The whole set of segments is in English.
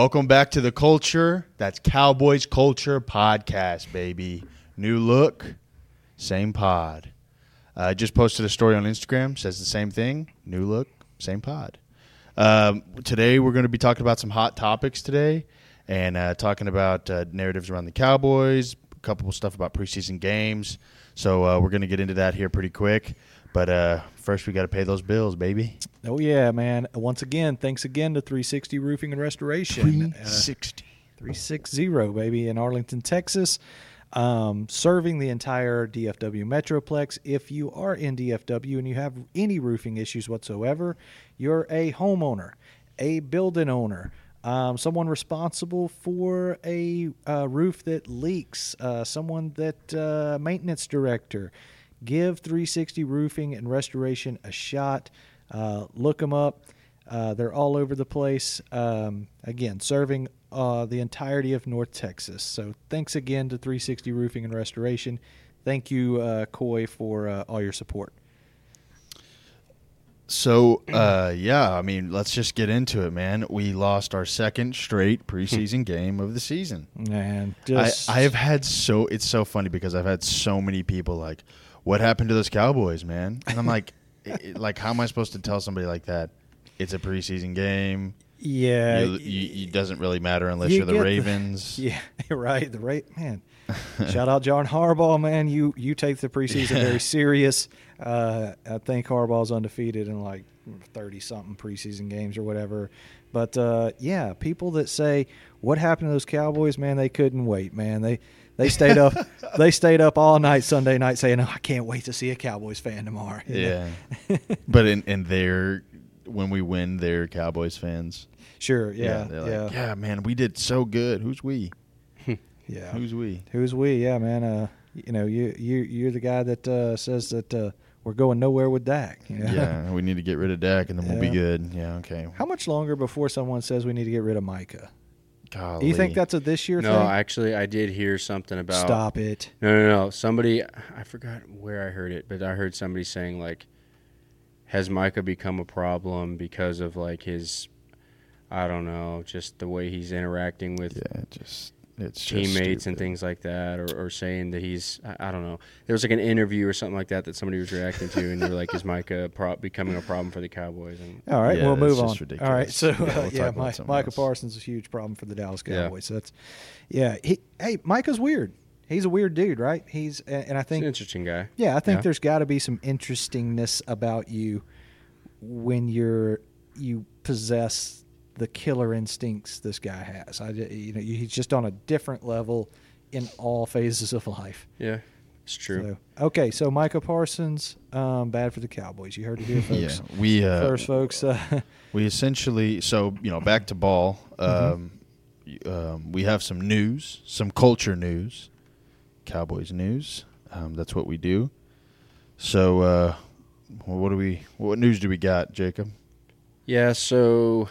Welcome back to the culture. That's Cowboys Culture Podcast, baby. New look, same pod. I uh, just posted a story on Instagram, says the same thing. New look, same pod. Um, today, we're going to be talking about some hot topics today and uh, talking about uh, narratives around the Cowboys, a couple of stuff about preseason games. So, uh, we're going to get into that here pretty quick. But uh, first, we got to pay those bills, baby. Oh yeah, man! Once again, thanks again to 360 Roofing and Restoration. 360, uh, 360, baby, in Arlington, Texas, um, serving the entire DFW Metroplex. If you are in DFW and you have any roofing issues whatsoever, you're a homeowner, a building owner. Um, someone responsible for a uh, roof that leaks, uh, someone that uh, maintenance director, give 360 Roofing and Restoration a shot. Uh, look them up. Uh, they're all over the place. Um, again, serving uh, the entirety of North Texas. So thanks again to 360 Roofing and Restoration. Thank you, uh, Coy, for uh, all your support. So, uh, yeah, I mean, let's just get into it, man. We lost our second straight preseason game of the season. Man, just... I, I have had so, it's so funny because I've had so many people like, what happened to those Cowboys, man? And I'm like, it, like, how am I supposed to tell somebody like that? It's a preseason game. Yeah, you, you, it doesn't really matter unless you are the Ravens. The, yeah, right. The right man. Shout out John Harbaugh, man. You you take the preseason very serious. Uh, I think Harbaugh's undefeated in like thirty something preseason games or whatever. But uh, yeah, people that say what happened to those Cowboys, man, they couldn't wait, man. They they stayed up. they stayed up all night Sunday night saying, "Oh, I can't wait to see a Cowboys fan tomorrow." Yeah, but in in their when we win, they're Cowboys fans. Sure. Yeah. Yeah. yeah. Like, yeah. man, we did so good. Who's we? yeah. Who's we? Who's we? Yeah, man. Uh, you know, you you you're the guy that uh, says that uh, we're going nowhere with Dak. You know? Yeah, we need to get rid of Dak, and then yeah. we'll be good. Yeah. Okay. How much longer before someone says we need to get rid of Micah? Golly. Do you think that's a this year no, thing? No, actually, I did hear something about. Stop it. No, no, no. Somebody, I forgot where I heard it, but I heard somebody saying like, has Micah become a problem because of like his, I don't know, just the way he's interacting with. Yeah, just it's teammates and things like that, or, or saying that he's I, I, don't know. There was like an interview or something like that that somebody was reacting to, and they're like, "Is Micah pro- becoming a problem for the Cowboys?" And all right, yeah, we'll move on. Ridiculous. All right, so yeah, uh, we'll yeah My, Micah else. Parsons is a huge problem for the Dallas Cowboys. Yeah. So that's yeah. He, hey, Micah's weird. He's a weird dude, right? He's and I think interesting guy. Yeah, I think yeah. there's got to be some interestingness about you when you're you possess the killer instincts this guy has. I, you know, he's just on a different level in all phases of life. Yeah, it's true. So, okay, so Micah Parsons, um, bad for the Cowboys. You heard it here, folks. yeah, we uh, first, folks. Uh, we essentially so you know back to ball. Um, mm-hmm. um, we have some news, some culture news, Cowboys news. Um, that's what we do. So, uh, what do we? What news do we got, Jacob? Yeah, so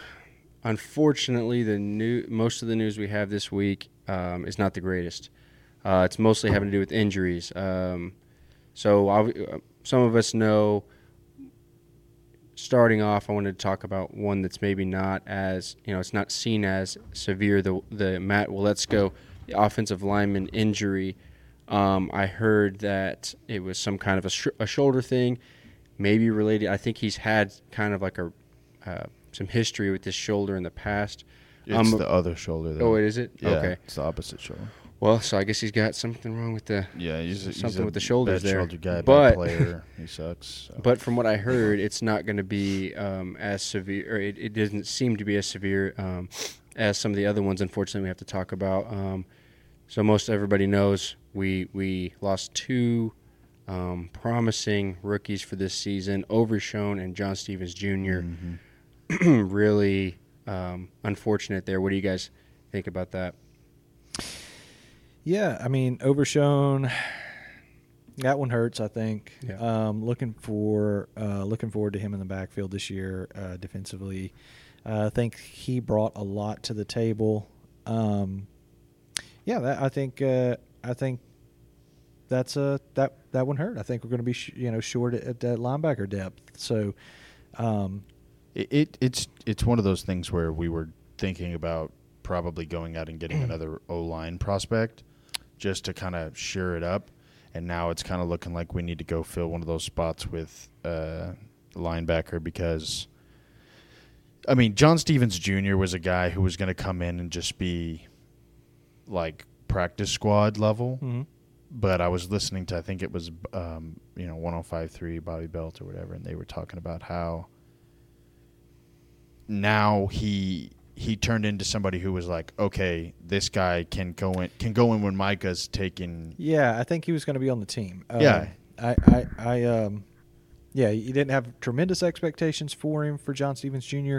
unfortunately, the new most of the news we have this week um, is not the greatest. Uh, it's mostly having to do with injuries. Um, so uh, some of us know. Starting off, I wanted to talk about one that's maybe not as you know, it's not seen as severe. The the Matt Waletzko, the offensive lineman injury. Um, I heard that it was some kind of a, sh- a, shoulder thing, maybe related. I think he's had kind of like a uh, some history with this shoulder in the past. It's um, the other shoulder. Though. Oh, is it? Yeah, okay, it's the opposite shoulder. Well, so I guess he's got something wrong with the yeah, he's something he's with the shoulders there. Shoulder guy, but player, he sucks. So. But from what I heard, it's not going to be um, as severe, or it, it, doesn't seem to be as severe um, as some of the other ones. Unfortunately, we have to talk about. Um, so most everybody knows we we lost two um, promising rookies for this season, Overshown and John Stephens junior mm-hmm. really um, unfortunate there. What do you guys think about that? Yeah, I mean, Overshown. That one hurts. I think. Yeah. Um, looking for uh, looking forward to him in the backfield this year uh, defensively. Uh, I think he brought a lot to the table. Um, yeah, that, I think uh, I think that's a that that one hurt. I think we're going to be sh- you know short at, at linebacker depth. So um, it, it, it's it's one of those things where we were thinking about probably going out and getting another O line prospect just to kind of sure it up. And now it's kind of looking like we need to go fill one of those spots with uh, linebacker because, I mean, John Stephens Jr. was a guy who was going to come in and just be like practice squad level. Mhm. But I was listening to, I think it was, um, you know, 105.3 Bobby Belt or whatever, and they were talking about how now he he turned into somebody who was like, okay, this guy can go in can go in when Micah's taking. Yeah, I think he was going to be on the team. Um, Yeah. I, I, I, um, yeah, you didn't have tremendous expectations for him for John Stephens Jr.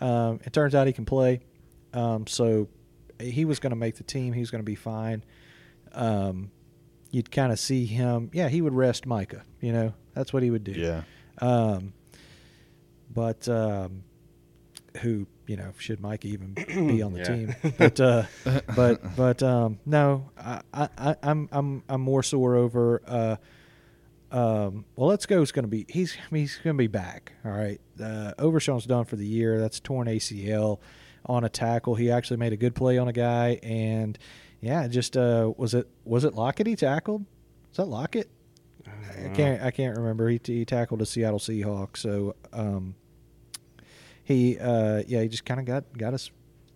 Um, it turns out he can play, um, so he was going to make the team. He was going to be fine. Um, you'd kind of see him. Yeah, he would rest Micah. You know, that's what he would do. Yeah, Um, but um, who you know should Mike even be on the Yeah. team? But uh, but but um, no, I, I I- I'm I'm I'm more sore over. Uh, um, well, let's go. Is going to be he's he's going to be back. All right, uh, Overshown's done for the year. That's torn ACL on a tackle. He actually made a good play on a guy, and yeah, just uh, was it was it Lockett he tackled? Was that Lockett? I can't I can't remember. He, he tackled a Seattle Seahawk, so um, he uh, yeah he just kind of got got his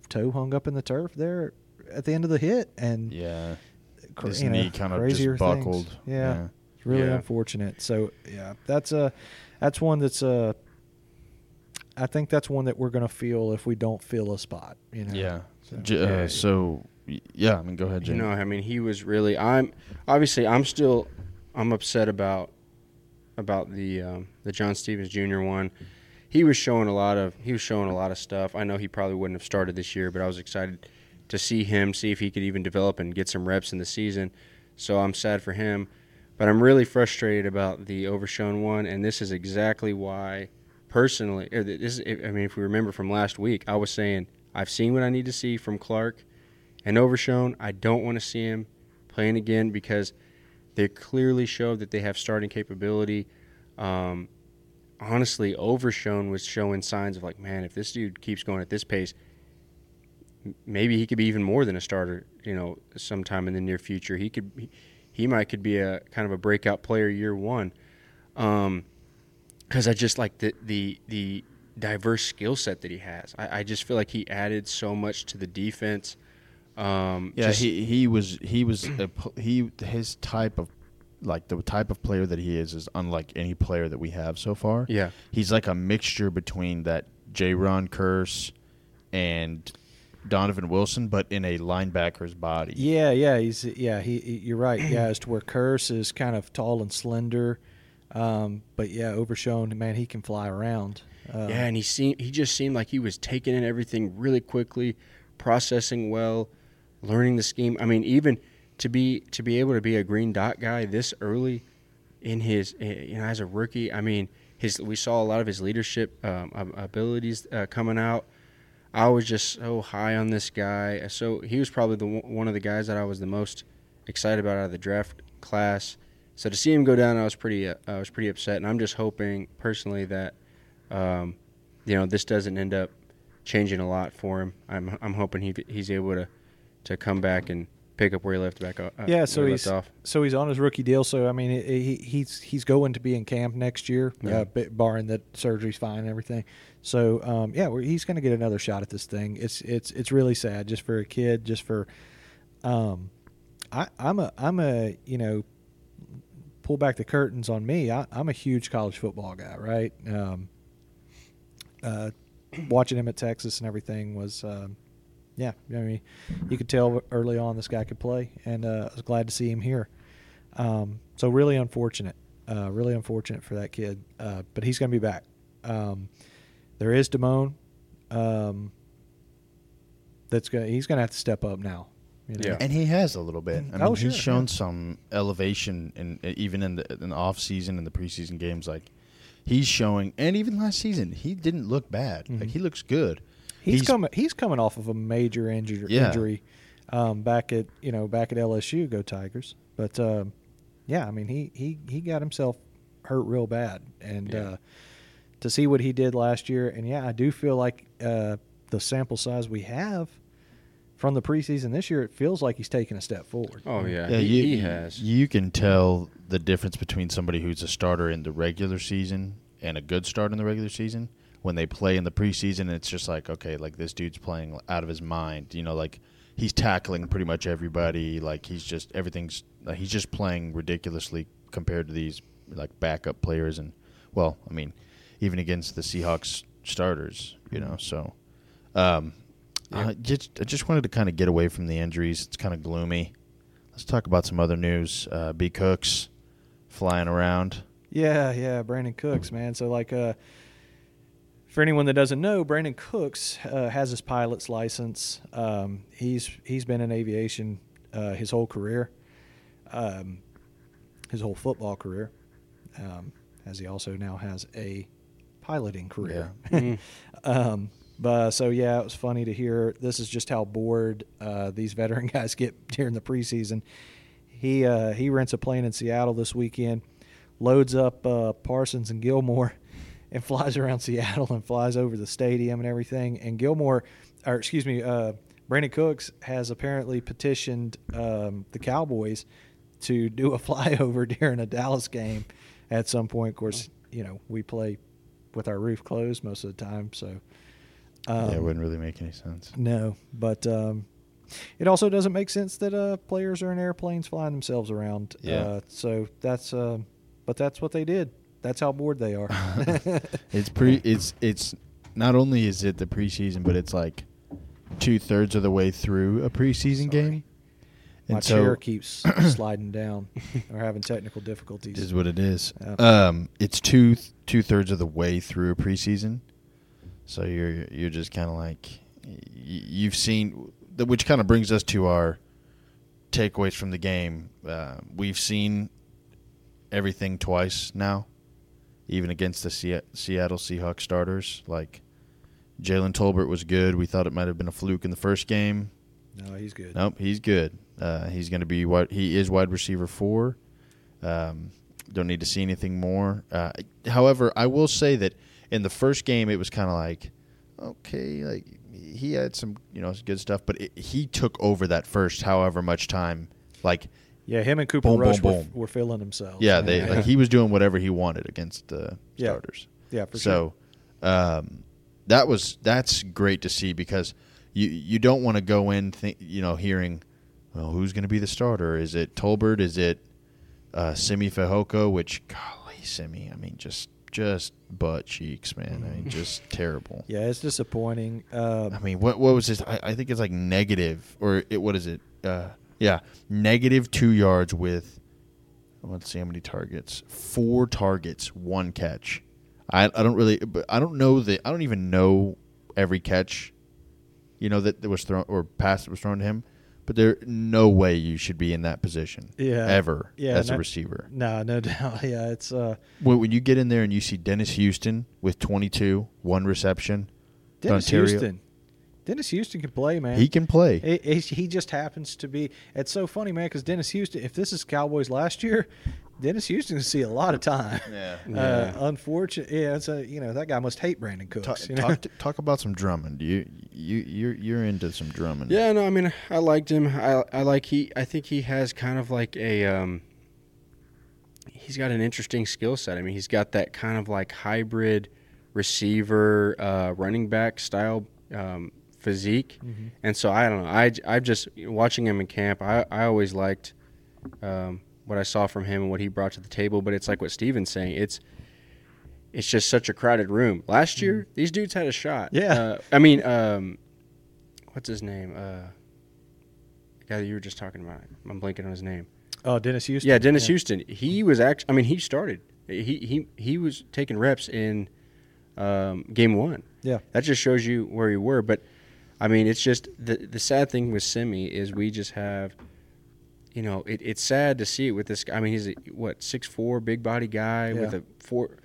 toe hung up in the turf there at the end of the hit, and yeah. cra- His you know, knee kind of crazier just things. buckled. Yeah, it's really Yeah. unfortunate. So yeah, that's a that's one that's uh I think that's one that we're gonna feel if we don't fill a spot. You know. yeah. So- J- uh, Yeah. so yeah, I mean, go ahead, You Jay. know, I mean, he was really. I'm obviously. I'm still. I'm upset about about the um, the John Stephens Jr. one. He was showing a lot of. He was showing a lot of stuff. I know he probably wouldn't have started this year, but I was excited to see him, see if he could even develop and get some reps in the season. So I'm sad for him, but I'm really frustrated about the Overshown one, and this is exactly why. Personally, this is, I mean, if we remember from last week, I was saying I've seen what I need to see from Clark and Overshown. I don't want to see him playing again because they clearly showed that they have starting capability. Um, honestly, Overshown was showing signs of like, man, if this dude keeps going at this pace, maybe he could be even more than a starter. You know, sometime in the near future, he could, he, he might could be a kind of a breakout player year one. Um, because I just like the the the diverse skill set that he has. I, I just feel like he added so much to the defense. Um, Yeah, just- he he was he was a, he his type of like the type of player that he is is unlike any player that we have so far. yeah, He's like a mixture between that Jayron Kearse and Donovan Wilson, but in a linebacker's body. Yeah, yeah, he's yeah. He, he- you're right. Yeah, as to where Kearse is kind of tall and slender, um, but yeah, Overshown, man, he can fly around. Uh, yeah, and he seemed he just seemed like he was taking in everything really quickly, processing well, learning the scheme. I mean, even to be to be able to be a green dot guy this early in his eh, you know as a rookie. I mean, his we saw a lot of his leadership um, abilities uh, coming out. I was just so high on this guy. So he was probably the one of the guys that I was the most excited about out of the draft class. So to see him go down, I was pretty uh, I was pretty upset, and I'm just hoping personally that um, you know this doesn't end up changing a lot for him. I'm I'm hoping he he's able to to come back and pick up where he left back uh, Yeah, so he he's off. so he's on his rookie deal. So I mean, he, he he's he's going to be in camp next year, Yeah. uh, barring that surgery's fine and everything. So um, yeah, we're, he's going to get another shot at this thing. It's it's it's really sad, just for a kid, just for. Um, I, I'm a I'm a you know, pull back the curtains on me. I, I'm a huge college football guy, right? Um, uh, watching him at Texas and everything was. Um, yeah, I mean, you could tell early on this guy could play, and uh, I was glad to see him here. Um, so really unfortunate, uh, really unfortunate for that kid, uh, but he's going to be back. Um, there is Damone. Um, that's going. He's going to have to step up now. You know? Yeah. And he has a little bit. I mean, Oh, he's shown yeah. some elevation, in even in the, in the off season and the preseason games. Like he's showing, and even last season, he didn't look bad. Like Mhm. he looks good. He's, coming. He's coming off of a major injury. Yeah. Injury, um, back at you know back at LSU. Go Tigers! But um, yeah, I mean he he he got himself hurt real bad, and Yeah. uh, to see what he did last year, and yeah, I do feel like uh, the sample size we have, from the preseason this year, it feels like he's taken a step forward. Oh yeah, Yeah, he, you, he has. You can tell the difference between somebody who's a starter in the regular season and a good start in the regular season when they play in the preseason. It's just like okay, like this dude's playing out of his mind. You know, like he's tackling pretty much everybody. Like he's just everything's. Like he's just playing ridiculously compared to these like backup players and well, I mean, even against the Seahawks starters. You know, so. Um, I just I just wanted to kind of get away from the injuries. It's kind of gloomy. Let's talk about some other news. Uh, B. Cooks flying around. Yeah, yeah, Brandin Cooks, man. So like, uh, for anyone that doesn't know, Brandin Cooks uh, has his pilot's license. Um, he's he's been in aviation uh, his whole career, um, his whole football career, um, as he also now has a piloting career. Mhm. um, but so yeah, it was funny to hear. This is just how bored uh, these veteran guys get during the preseason. He uh, he rents a plane in Seattle this weekend, loads up uh, Parsons and Gilmore, and flies around Seattle and flies over the stadium and everything. And Gilmore, or excuse me, uh, Brandin Cooks has apparently petitioned um, the Cowboys to do a flyover during a Dallas game at some point. Of course, you know we play with our roof closed most of the time, so. Um, yeah, it wouldn't really make any sense. no, but um, it also doesn't make sense that uh, players are in airplanes flying themselves around. Yeah. Uh, so that's, uh, but that's what they did. That's how bored they are. It's pre. It's it's not only is it the preseason, but it's like two thirds of the way through a preseason game. My And so chair keeps sliding down. We're having technical difficulties. is what it is. Um, it's two two thirds of the way through a preseason, so you're you're just kind of like y- you've seen, which kind of brings us to our takeaways from the game. Uh, we've seen everything twice now, even against the Se- Seattle Seahawks starters. Like Jalen Tolbert was good. We thought it might have been a fluke in the first game. no, he's good. Nope, he's good. Uh, he's going to be what he is wide receiver four. Um, don't need to see anything more. Uh, however, I will say that in the first game, it was kind of like, okay, like he had some you know good stuff, but it, he took over that first however much time. Like, Yeah, him and Cooper Boom, boom, Rush were, boom. were filling themselves. yeah, they like he was doing whatever he wanted against the Yeah. starters. yeah, for so um, that was that's great to see because you you don't want to go in think, you know hearing well who's going to be the starter is it Tolbert is it uh, Simi Fehoko which golly Simi I mean just just butt cheeks man I mean just terrible. Yeah, it's disappointing. Uh, I mean what what was this I, I think it's like negative or it what is it uh, yeah negative two yards with let's see how many targets four targets one catch I, I don't really but I don't know the I don't even know every catch you know that, was thrown or pass that was thrown to him but there no way you should be in that position Yeah. ever Yeah, as a receiver no, no doubt. Yeah, it's uh, when, when you get in there and you see Dennis Houston with 22 one reception Dennis Ontario- Houston. Dennis Houston can play, man. he can play It, it- he just happens to be. It's so funny, man, because Dennis Houston. If this is Cowboys last year, Dennis Houston can see a lot of time. Yeah. Uh, Yeah. unfortunate. Yeah, it's a you know that guy must hate Brandin Cooks. talk, you know? talk, talk about some Drummond you you you're you're into some Drummond Yeah, no, I mean, I liked him. I, I like he. I think he has kind of like a. Um, he's got an interesting skill set. I mean, he's got that kind of like hybrid receiver, uh, running back style um, physique, Mhm. and so I don't know. I I just watching him in camp. I I always liked um, what I saw from him and what he brought to the table. But it's like what Steven's saying. It's it's just such a crowded room. Last year, these dudes had a shot. Yeah. Uh, I mean, um, what's his name? Uh, the guy that you were just talking about. I'm blanking on his name. Oh, Dennis Houston. Yeah, Dennis Houston. He was actually. I mean, he started. He he he was taking reps in um, game one. Yeah. That just shows you where you were. But I mean, it's just the the sad thing with Simi is we just have. You know, it, it's sad to see it with this guy. I mean, he's a what six four big body guy with a four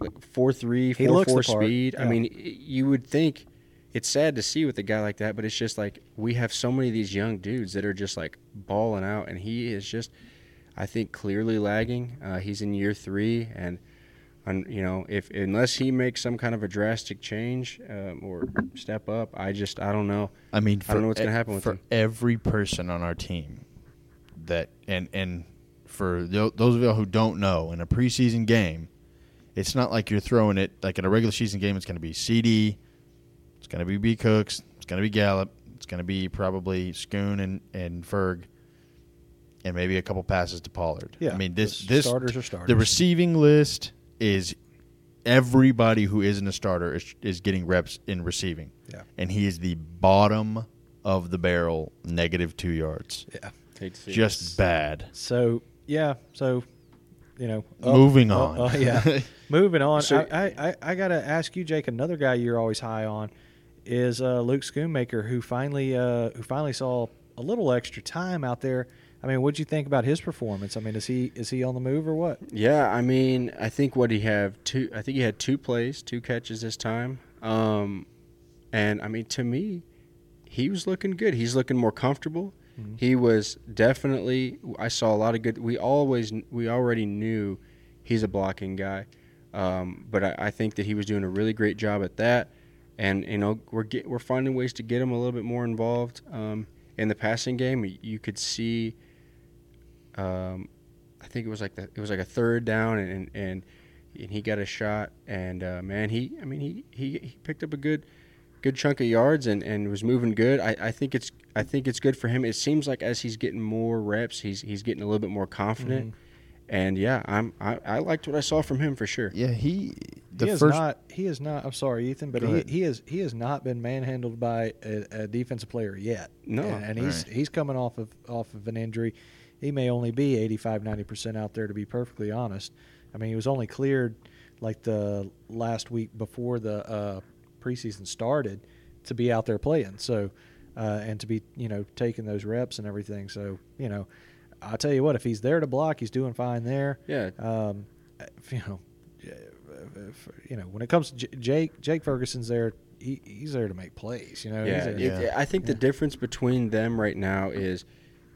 like four three He looks four part, speed. I mean, you would think it's sad to see with a guy like that, but it's just like we have so many of these young dudes that are just like balling out, and he is just, I think, clearly lagging. Uh, he's in year three, and un, you know, if unless he makes some kind of a drastic change um, or step up, I just I don't know. I mean, I don't know what's gonna e- happen with him. for him. every person on our team that and and for tho- those of y'all who don't know, in a preseason game, it's not like you're throwing it like in a regular season game. It's going to be CeeDee, it's going to be B Cooks, it's going to be Gallup, it's going to be probably Schoon and and Ferg, and maybe a couple passes to Pollard. Yeah, I mean this the this starters are starters. The receiving list is everybody who isn't a starter is, is getting reps in receiving Yeah. and he is the bottom of the barrel, negative two yards. Yeah. Hate to see it. Just bad. So yeah, so you know, up- Moving up- on. uh, yeah, moving on. So- I, I, I, I got to ask you, Jake. Another guy you're always high on is uh, Luke Schoonmaker, who finally uh, who finally saw a little extra time out there. I mean, what'd you think about his performance? I mean, is he is he on the move or what? Yeah, I mean, I think what he have two. I think he had two plays, two catches this time. Um, and I mean, to me, he was looking good. He's looking more comfortable. He was definitely. I saw a lot of good. We always, we already knew he's a blocking guy, um, but I, I think that he was doing a really great job at that. And you know, we're get, we're finding ways to get him a little bit more involved um, in the passing game. You could see. Um, I think it was like the, it was like a third down and and, and he got a shot and uh, man he I mean he, he he picked up a good good chunk of yards and, and was moving good. I, I think it's I think it's good for him. It seems like as he's getting more reps, he's he's getting a little bit more confident. And yeah, I'm I, I liked what I saw from him for sure. Yeah, he the he is first not. He is not. I'm sorry, Ethan, but he, he is he has not been manhandled by a, a defensive player yet. No. and, and he's Right. he's coming off of off of an injury. He may only be 85, 90 percent out there. To be perfectly honest, I mean, he was only cleared like the last week before the uh, preseason started to be out there playing. So, uh, and to be you know taking those reps and everything. So, you know, I'll tell you what, if he's there to block, he's doing fine there. Yeah. Um, you know, if, you know, when it comes to J- Jake, Jake Ferguson's there. He, he's there to make plays. You know. Yeah, there- Yeah. I think the difference between them right now is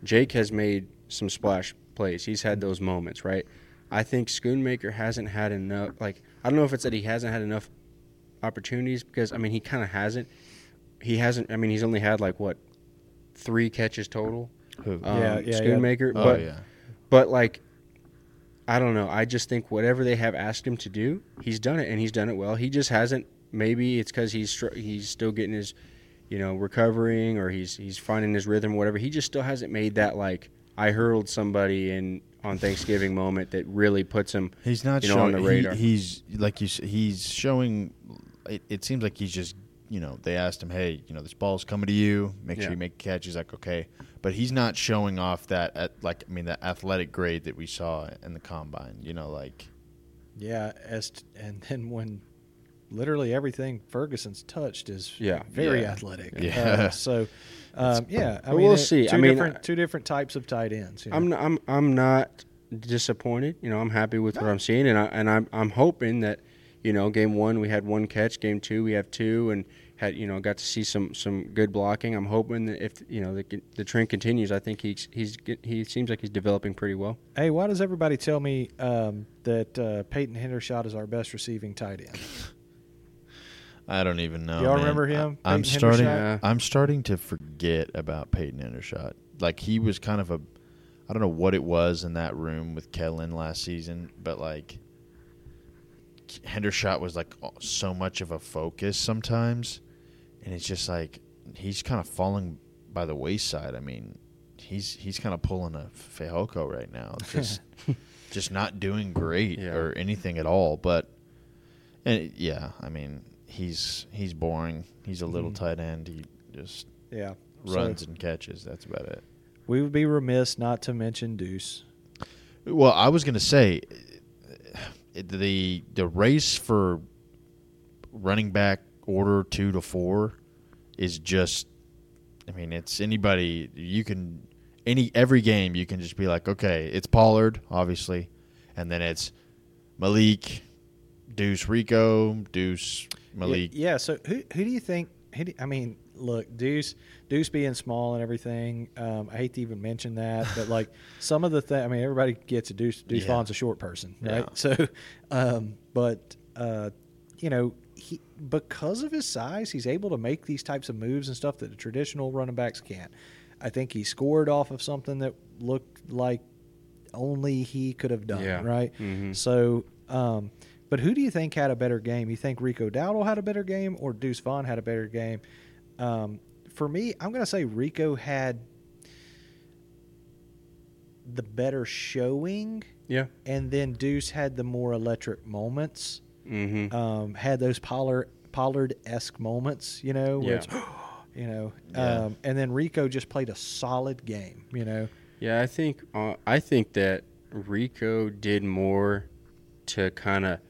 Jake has made some splash plays. He's had those moments, right? I think Schoonmaker hasn't had enough. Like I don't know if it's that he hasn't had enough opportunities because I mean he kind of hasn't. He hasn't. I mean he's only had like what three catches total. who? Um, Yeah, yeah, Schoonmaker, oh but yeah. but like I don't know. I just think whatever they have asked him to do, he's done it and he's done it well. He just hasn't. Maybe it's because he's str- he's still getting his, you know, recovering or he's he's finding his rhythm, whatever. He just still hasn't made that like I hurled somebody in on Thanksgiving moment that really puts him. He's not you know, showing on the he- radar. he's like you. s- He's showing. It, it seems like he's just. You know, they asked him, "Hey, you know, this ball's coming to you. Make Yeah. sure you make a catch." He's like, "Okay," but he's not showing off that, at, like, I mean, that athletic grade that we saw in the combine. You know, like, Yeah, as t- and then when literally everything Ferguson's touched is Yeah. very Yeah. athletic. Yeah. Uh, so um, yeah, I mean, we'll it- see. Two I mean, different two different types of tight ends. You know? I'm not, I'm I'm not disappointed. You know, I'm happy with what I'm seeing, and I and I'm I'm hoping that, you know, game one we had one catch, game two we have two, and had you know got to see some some good blocking. I'm hoping that if you know the the trend continues, I think he's he's he seems like he's developing pretty well. Hey, why does everybody tell me um, that uh, Peyton Hendershot is our best receiving tight end? I don't even know. Y'all man. remember him, I, am starting. Hendershot? I'm starting to forget about Peyton Hendershot. Like he was kind of a. I don't know what it was in that room with Kellen last season, but like Hendershot was like so much of a focus sometimes, and it's just like he's kind of falling by the wayside. I mean, he's he's kind of pulling a Fehoko right now, just just not doing great Yeah. or anything at all. But and yeah, I mean, he's he's boring. He's a little Mhm. tight end. He just Yeah, so runs and catches. That's about it. we would be remiss not to mention Deuce. Well, I was going to say the the race for running back order 2 to 4 is just I mean, it's anybody you can any every game you can just be like, okay, it's Pollard obviously, and then it's Malik, Deuce Rico, Deuce Malik. Yeah, so who who do you think he, di- I mean, look, Deuce, Deuce being small and everything. Um, I hate to even mention that, but like some of the thing, I mean, everybody gets a Deuce. Deuce Yeah. Vaughn's a short person, right? Yeah. So, um, but uh, you know, he because of his size, he's able to make these types of moves and stuff that the traditional running backs can't. I think he scored off of something that looked like only he could have done, Yeah. right? Mhm. So, um, but who do you think had a better game? You think Rico Dowdle had a better game or Deuce Vaughn had a better game? Um, for me, I'm going to say Rico had the better showing, Yeah. and then Deuce had the more electric moments. Mm-hmm. Um, had those Pollard Pollard esque moments, you know, where Yeah. it's, you know, Yeah. um, and then Rico just played a solid game, you know. Yeah, I think uh, I think that Rico did more to kind of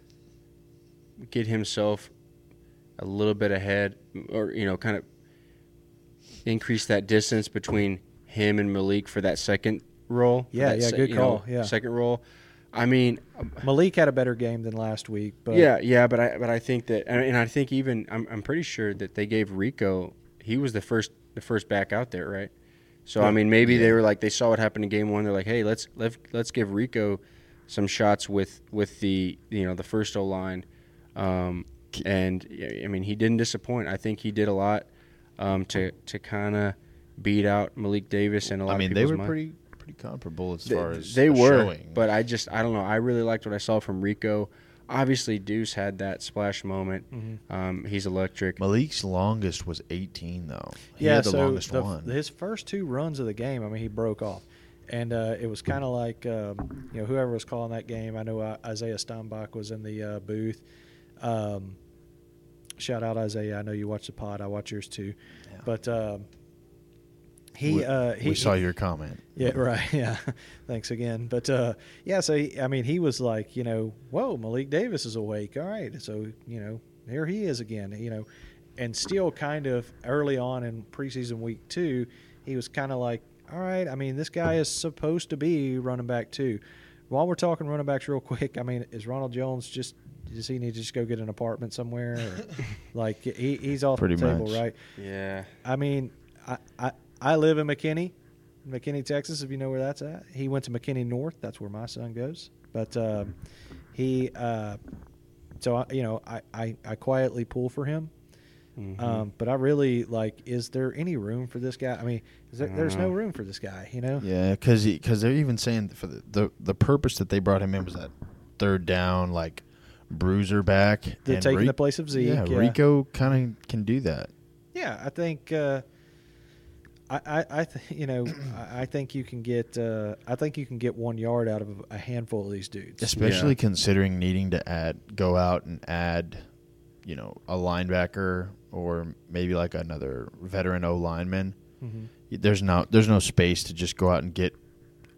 get himself a little bit ahead, or you know, kind of increase that distance between him and Malik for that second role. Yeah, yeah, good call, know, yeah. second role. I mean, um, Malik had a better game than last week, but yeah, yeah, but I but I think that, and I think even I'm I'm pretty sure that they gave Rico he was the first the first back out there, right? So I mean, maybe they were like they saw what happened in game one. They're like, hey, let's let's let's give Rico some shots with with the you know the first O line, um, and I mean he didn't disappoint. I think he did a lot um, to to kind of beat out Malik Davis and a lot. I mean, of they were mind. pretty pretty comparable as They- far as they were, showing. but I just I don't know. I really liked what I saw from Rico. Obviously, Deuce had that splash moment. Mm-hmm. Um, he's electric. Malik's longest was 18 though. He yeah, had the so longest the- one. his first two runs of the game, I mean, he broke off, and uh, it was kind of like um, you know whoever was calling that game. I know uh, Isaiah Stanback was in the uh, booth. Um, shout out Isaiah. I know you watch the pod. I watch yours too, Yeah. but um, he we, uh, he we saw he- your comment. Yeah, right. Yeah. Thanks again. But uh, yeah, so he, I mean, he was like, you know, whoa, Malik Davis is awake. All right, so you know, here he is again. You know, and still kind of early on in preseason week two, he was kind of like, all right. I mean, this guy is supposed to be running back too. While we're talking running backs, real quick, I mean, is Ronald Jones just? Does he need to just go get an apartment somewhere? Or, like he, he's off Pretty the table, much. right? Yeah, I mean, I, I I live in McKinney, McKinney, Texas. If you know where that's at, he went to McKinney North. That's where my son goes. But um, he, uh, so I, you know, I, I I quietly pull for him. Mhm. Um, but I really like. Is there any room for this guy? I mean, is there, there's no Mhm. room for this guy. You know. Yeah, because because they're even saying for the, the the purpose that they brought him in was that third down like bruiser back. They're and taking Ri- the place of Zeke. Yeah, Yeah, Rico kind of can do that. Yeah, I think. Uh, I, I, I th- you know, I, I think you can get. Uh, I think you can get one yard out of a handful of these dudes. Especially Yeah. considering needing to add go out and add, you know, a linebacker or maybe like another veteran O lineman. Mhm. There's no there's no space to just go out and get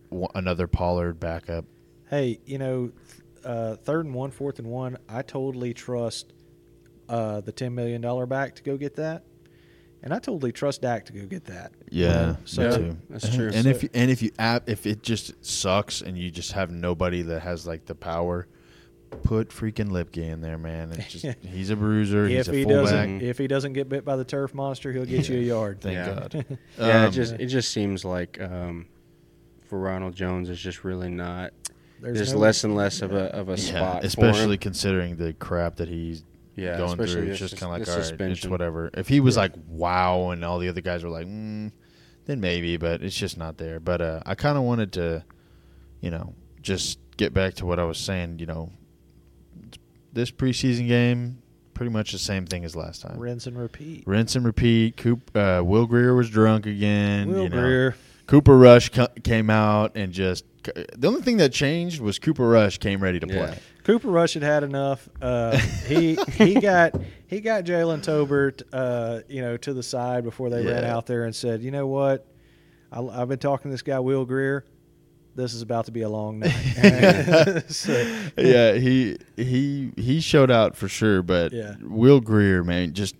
one, another Pollard backup. Hey, you know, uh, third and one, fourth and one. I totally trust uh, the ten million dollar back to go get that, and I totally trust Dak to go get that. Yeah, You know, me so too. that's true. And So- if and if you app if it just sucks and you just have nobody that has like the power, put freaking Luepke in there, man. It's just he's a bruiser. if he's a he fullback. doesn't, if he doesn't get bit by the turf monster, he'll get you a yard. Thank Yeah. God. yeah. Um, it just it just seems like um, for Ronald Jones, it's just really not. There's There's no- less and less of a of a yeah, spot, for especially him. considering the crap that he's yeah, going through. It's just kind of like all right, it's whatever. If he was Yeah. like wow, and all the other guys were like, mm, then maybe, but it's just not there. But uh, I kind of wanted to, you know, just get back to what I was saying. You know, this preseason game, pretty much the same thing as last time. rinse and repeat. Rinse and repeat. Coop, uh, Will Grier was drunk again. Will you know. Grier. Cooper Rush co- came out and just the only thing that changed was Cooper Rush came ready to Yeah. play. Cooper Rush had had enough. Uh, he he got he got Jalen Tolbert, uh, you know, to the side before they ran out there and said, you know what, I, I've been talking to this guy Will Grier. This is about to be a long night. So- yeah, he he he showed out for sure, but Yeah. Will Grier, man, just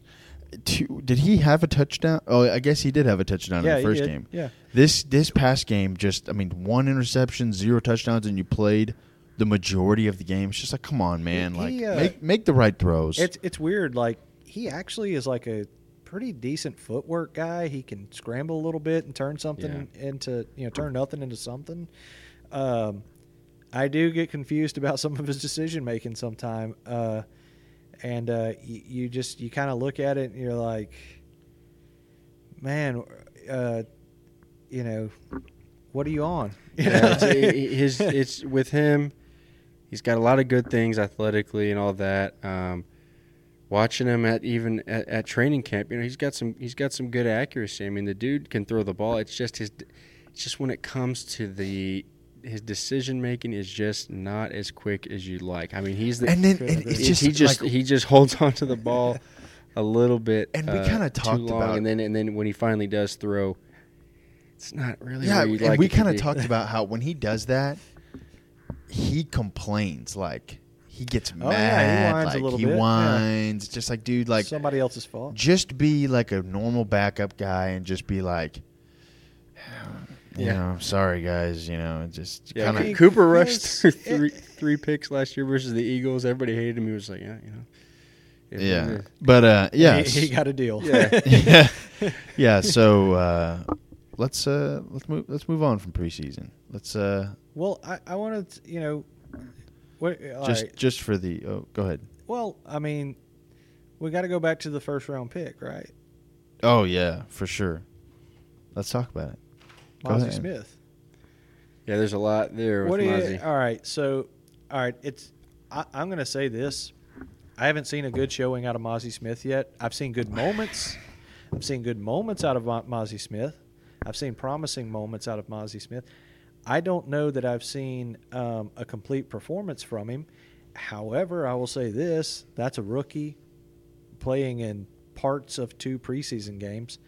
two, did he have a touchdown? Oh, I guess he did have a touchdown yeah, in the he first game. Yeah, This this past game, just I mean, one interception, zero touchdowns, and you played the majority of the game. It's just like, come on, man, He- like uh, make make the right throws. it's it's weird. Like he actually is like a pretty decent footwork guy. He can scramble a little bit and turn something into you know turn nothing into something. Um, I do get confused about some of his decision making sometime, uh, and uh, you, you just you kind of look at it and you're like, man, uh, you know, what are you on? Yeah, it's, it- it- his it's with him. He's got a lot of good things athletically and all that. Um, watching him at even at, at training camp, you know, he's got some he's got some good accuracy. I mean, the dude can throw the ball. It's just his, it's just when it comes to the his decision making is just not as quick as you'd like. I mean, he's the And then Couldn't and it's just he just like, he just holds on to the ball a little bit. And we uh, kinda too talked long, about- and then and then when he finally does throw, it's not really yeah, where you'd and like we kind of talked about how when he does that, he complains like he gets Oh, mad, yeah, he whines a little he bit, yeah. whines, just like dude, like somebody else's fault. just be like a normal backup guy and just be like, you Yeah. know, I'm sorry guys, you know, it just Yeah, kind of. Cooper rushed through three three picks last year versus the Eagles. Everybody hated him. He was like, yeah, you know. it is Yeah, is. but uh, yeah, he, he got a deal. Yeah. yeah, yeah. So uh, let's uh, let's move let's move on from preseason. Let's uh, well, I, I wanted to, you know, what, just right. just for the oh, go ahead. well, I mean, we got to go back to the first round pick, right? Oh yeah, for sure. Let's talk about it. Go Mazi. Smith. Yeah, there's a lot there What do you? Mazi. All right, so, all right, it's. I, I'm going to say this. I haven't seen a good showing out of Mazi Smith yet. I've seen good moments. I've seen good moments out of Mo- Mazi Smith. I've seen promising moments out of Mazi Smith. I don't know that I've seen um, a complete performance from him. However, I will say this: that's a rookie playing in parts of two preseason games.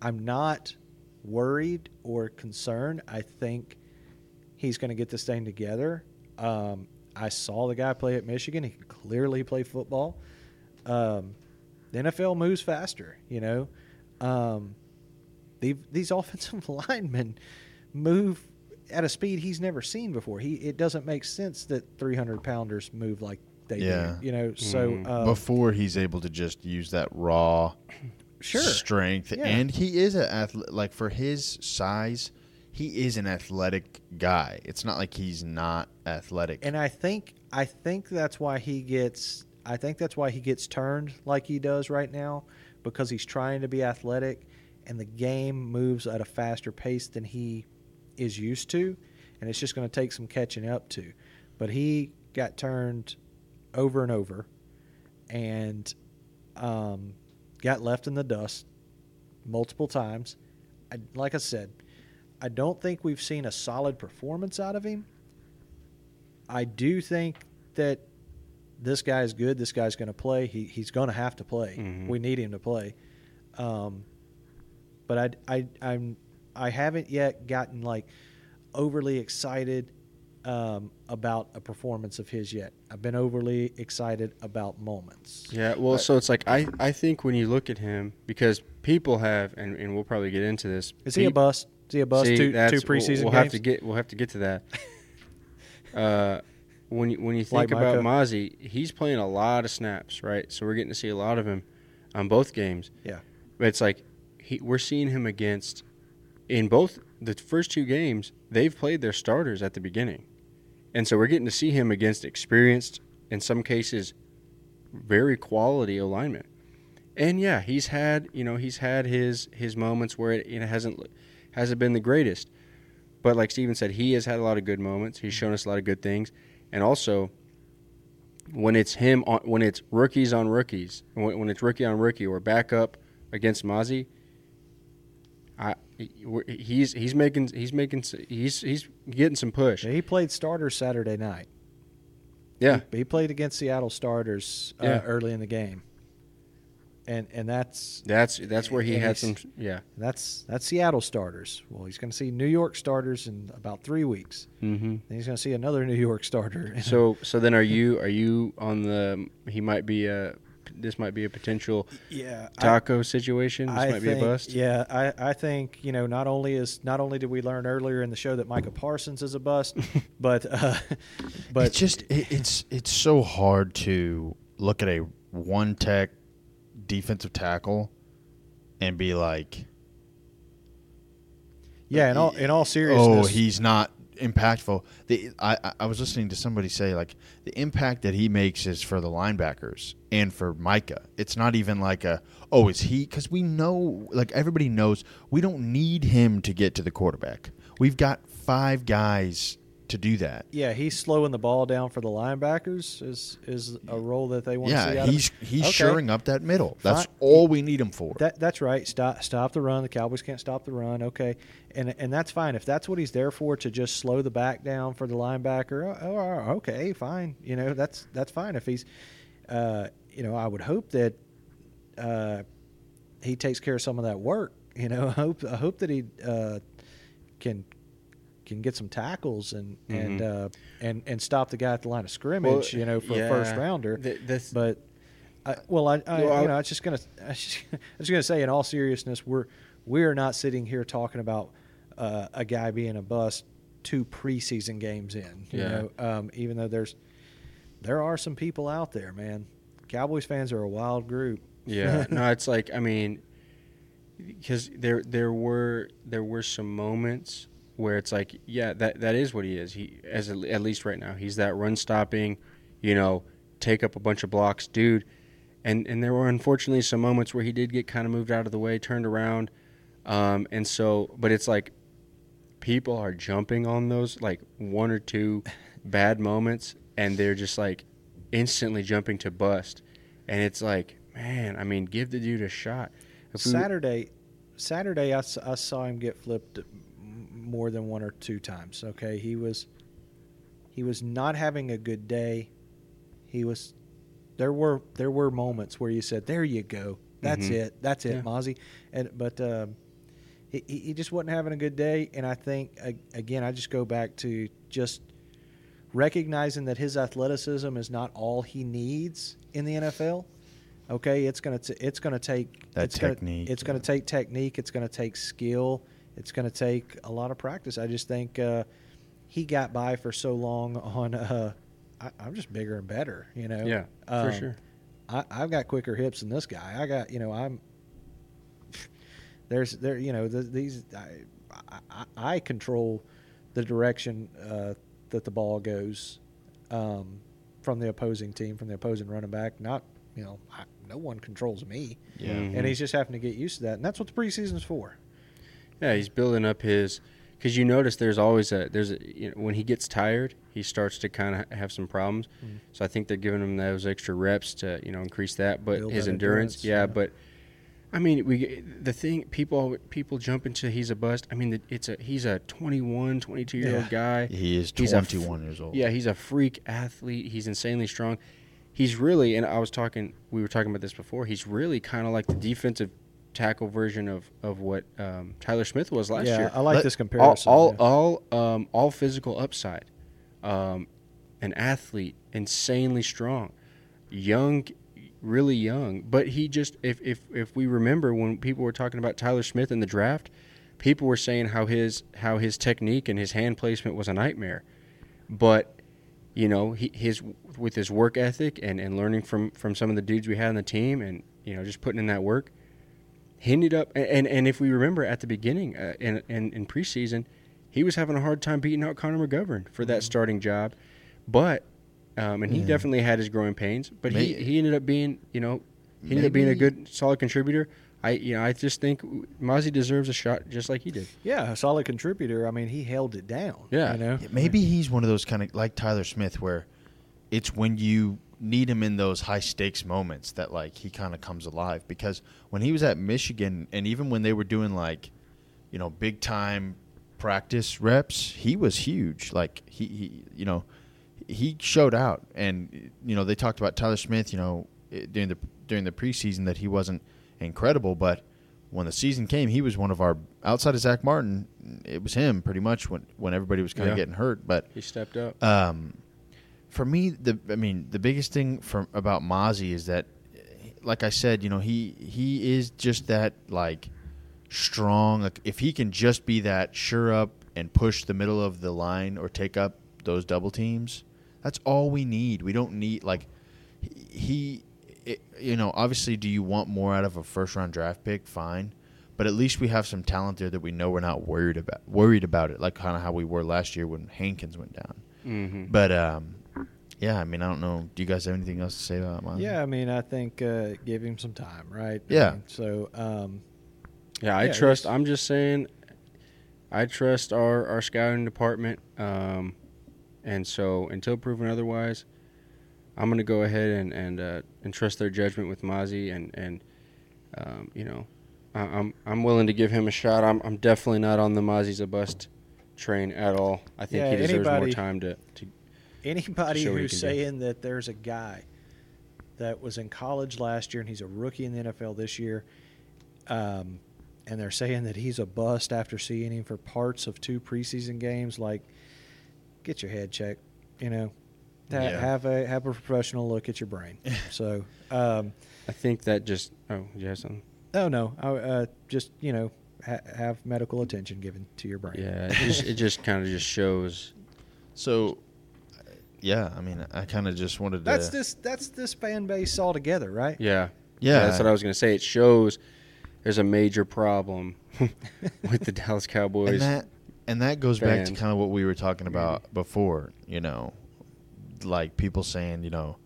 I'm not worried or concerned. I think he's going to get this thing together. Um, I saw the guy play at Michigan. He can clearly play football. Um, the NFL moves faster, you know. Um, the, these offensive linemen move at a speed he's never seen before. He it doesn't make sense that 300 pounders move like they Yeah. do, you know. So Mhm. um, Before he's able to just use that raw sure, strength, Yeah. and he is a athle- like for his size, he is an athletic guy. It's not like he's not athletic. and I think I think that's why he gets I think that's why he gets turned like he does right now because he's trying to be athletic and the game moves at a faster pace than he is used to and it's just going to take some catching up to. But he got turned over and over and um, got left in the dust multiple times. I, like I said, I don't think we've seen a solid performance out of him. I do think that this guy's good. This guy's going to play. He, he's going to have to play. Mhm. We need him to play. Um, but I, I, I'm, I haven't yet gotten like overly excited um, about a performance of his yet. I've been overly excited about moments. Yeah, well, so it's like I, I think when you look at him, because people have, and, and we'll probably get into this. Is he a bust? Is he a bust? See, two, two that's- we'll- we'll, games. have to get we'll have to get to that. uh, when you when you Like think about. Mazi, he's playing a lot of snaps, right? So we're getting to see a lot of him on both games. Yeah. but it's like he, we're seeing him against in both the first two games. They've played their starters at the beginning, and so we're getting to see him against experienced, in some cases, very quality alignment. And yeah, he's had you know he's had his his moments where it know, hasn't hasn't been the greatest, but like Steven said, he has had a lot of good moments. He's shown us a lot of good things, and also when it's him on when it's rookies on rookies, when, when it's rookie on rookie or backup against Mazi, I he's he's making he's making he's he's getting some push. Yeah, he played starters Saturday night. Yeah, He played against Seattle starters uh, Yeah. early in the game, and and that's that's that's where he And had some yeah. that's that's Seattle starters. Well, he's going to see New York starters in about three weeks. Mm-hmm. Then he's going to see another New York starter. So so then are you are you on the he might be a this might be a potential yeah, taco situation. This I might think, be a bust. Yeah, I, I think you know not only is not only did we learn earlier in the show that Micah Parsons is a bust, but uh, but it's just it, it's it's so hard to look at a one tech defensive tackle and be like, Yeah, in all in all seriousness, oh, he's not impactful. The I I- was listening to somebody say like the impact that he makes is for the linebackers and for Micah. It's not even like a oh, is he? Because we know, like everybody knows, we don't need him to get to the quarterback. We've got five guys to do that. yeah, he's slowing the ball down for the linebackers. Is is a role that they want to see Yeah, he's he's Okay. shoring up that middle. That's Fine. all we need him for. That that's right. Stop stop the run. The Cowboys can't stop the run. Okay, and and that's fine if that's what he's there for to just slow the back down for the linebacker. Oh, oh, okay, fine. You know that's that's fine if he's. Uh, you know, I would hope that uh, he takes care of some of that work. You know, I hope I hope that he uh, can can get some tackles and and Mhm. uh, and and stop the guy at the line of scrimmage. you know, for a first rounder. th- this- But I, well, I, I Well, you know, I was just gonna, I was just, I was gonna say, in all seriousness, we're we are not sitting here talking about uh, a guy being a bust two preseason games in. You Yeah. know, um, even though there's there are some people out there, man. Cowboys fans are a wild group. Yeah, no, it's like I mean, because there there were there were some moments where it's like, yeah, that that is what he is. He as a, at least right now, he's that run stopping, you know, take up a bunch of blocks, dude. And and there were unfortunately some moments where he did get kind of moved out of the way, turned around, um, and so, but it's like people are jumping on those like one or two bad moments, and they're just like instantly jumping to bust, and it's like, man, I mean, give the dude a shot. If we- Saturday, Saturday, I saw him get flipped more than one or two times. Okay, he was he was not having a good day. He was there were there were moments where you said, "There you go, that's Mhm. it, that's it, Yeah. Mazi," and but um, he he just wasn't having a good day. And I think again, I just go back to just recognizing that his athleticism is not all he needs in the NFL. Okay, it's gonna t- it's gonna take That it's technique, Gonna, it's gonna take technique. It's gonna take skill. It's gonna take a lot of practice. I just think uh, he got by for so long on. Uh, I, I'm just bigger and better, you know. yeah, Um, for sure. I, I've got quicker hips than this guy. I got, you know, I'm. There's there, you know, the, these. I, I, I control the direction uh, that the ball goes um, from the opposing team, from the opposing running back. Not, you know, I, no one controls me, yeah. Mhm. and he's just having to get used to that. And that's what the preseason's for. Yeah, he's building up his because you notice there's always a there's a you know when he gets tired he starts to kind of have some problems. Mm. So I think they're giving him those extra reps to you know increase that, but Build his that endurance, endurance, yeah, yeah. But I mean, we the thing people people jump into he's a bust. I mean, it's a he's a 21, 22 year old Yeah. guy. He is He's a f- 21 years old. Yeah, he's a freak athlete. He's insanely strong. He's really, and I was talking, we were talking about this before. He's really kind of like the defensive tackle version of of what um, Tyler Smith was last yeah, year. I like Let- this all comparison. all yeah. all, um, all physical upside, um, an athlete, insanely strong, young, really young. But he just, if if if we remember when people were talking about Tyler Smith in the draft, people were saying how his how his technique and his hand placement was a nightmare, but you know he, his with his work ethic and, and learning from from some of the dudes we had on the team and you know just putting in that work he ended up and and if we remember at the beginning uh, in, in in preseason he was having a hard time beating out Connor McGovern for that starting job but um, and he Yeah. definitely had his growing pains but he, he ended up being you know he ended up being a good solid contributor I you know I just think Mazi deserves a shot just like he did yeah, a solid contributor. I mean, he held it down. Yeah. you know, Maybe he's one of those kind of like Tyler Smith, where it's when you need him in those high stakes moments that like he kind of comes alive. Because when he was at Michigan, and even when they were doing like, you know, big time practice reps, he was huge. Like he, he you know, he showed out. And you know, they talked about Tyler Smith, you know, during the during the preseason that he wasn't incredible, but when the season came, he was one of our outside of Zach Martin. It was him pretty much when when everybody was kind of Yeah. getting hurt. But he stepped up um, for me, the I mean, the biggest thing from about Mazi is that, like I said, you know, he he is just that like strong. Like if he can just be that sure up and push the middle of the line or take up those double teams, that's all we need. We don't need like he. it, you know, obviously, do you want more out of a first round draft pick? Fine, but at least we have some talent there that we know we're not worried about worried about it, like kind of how we were last year when Hankins went down. Mm-hmm. But um, yeah, I mean, I don't know. Do you guys have anything else to say about mine? Yeah, I mean, I think uh, give him some time, right? I Yeah. mean, so, um, Yeah, I Yeah, trust. I'm just saying, I trust our our scouting department. Um, and so until proven otherwise, I'm gonna go ahead and and uh, and trust their judgment with Mazi and and um, you know, I, I'm I'm willing to give him a shot. I'm I'm definitely not on the Mazi's a bust train at all. I think Yeah, he deserves more time to to anybody show what he who's can do. saying that there's a guy that was in college last year and he's a rookie in the NFL this year, um, and they're saying that he's a bust after seeing him for parts of two preseason games, like, get your head checked, you know. Ha- Yeah. Have a have a professional look at your brain. so, um, I think that just oh, you have something? oh no, I, uh, just you know, ha- have medical attention given to your brain. Yeah, it just it just kind of just shows. So, yeah, I mean, I kind of just wanted to. That's this that's this fan base altogether, right? Yeah, Yeah. that's what I was gonna say. It shows there's a major problem with the Dallas Cowboys. and that and that goes back to kind of what we were talking about before. You know, like people saying, you know,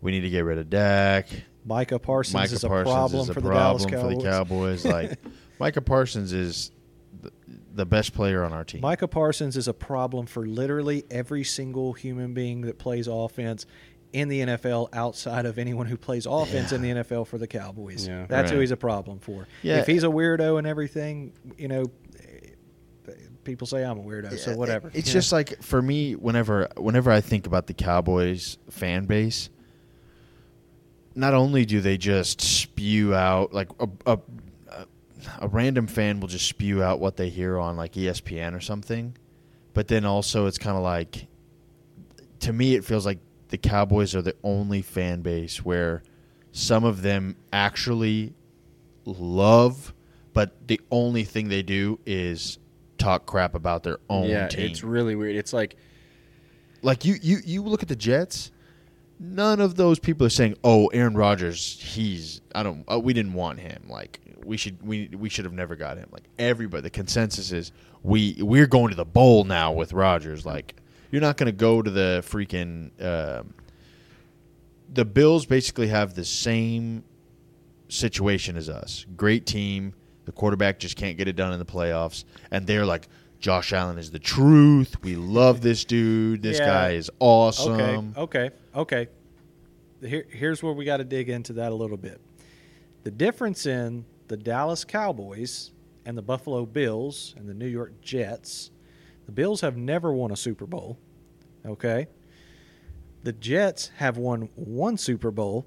we need to get rid of Dak. Micah Parsons Micah is a Parsons problem is a for the problem Dallas for the Cowboys. Cowboys. Like Micah Parsons is the, the best player on our team. Micah Parsons is a problem for literally every single human being that plays offense in the NFL outside of anyone who plays offense in the NFL for the Cowboys. Yeah. That's who he's a problem for. Yeah. If he's a weirdo and everything, you know, people say I'm a weirdo, so whatever. It's you just know? like for me, whenever whenever I think about the Cowboys fan base, not only do they just spew out like a, a a random fan will just spew out what they hear on like ESPN or something, but then also it's kind of like to me it feels like the Cowboys are the only fan base where some of them actually love, but the only thing they do is talk crap about their own yeah, team. it's really weird. It's like like you, you, you look at the Jets. None of those people are saying, "Oh, Aaron Rodgers, he's I don't uh, we didn't want him. Like we should we we should have never got him." Like everybody, the consensus is we we're going to the bowl now with Rodgers. Like you're not going to go to the freaking. Um, the Bills basically have the same situation as us. Great team. The quarterback just can't get it done in the playoffs, and they're like, Josh Allen is the truth. We love this dude. This Yeah. guy is awesome. Okay, okay, okay. Here, here's where we got to dig into that a little bit. The difference in the Dallas Cowboys and the Buffalo Bills and the New York Jets, the Bills have never won a Super Bowl. Okay. The Jets have won one Super Bowl,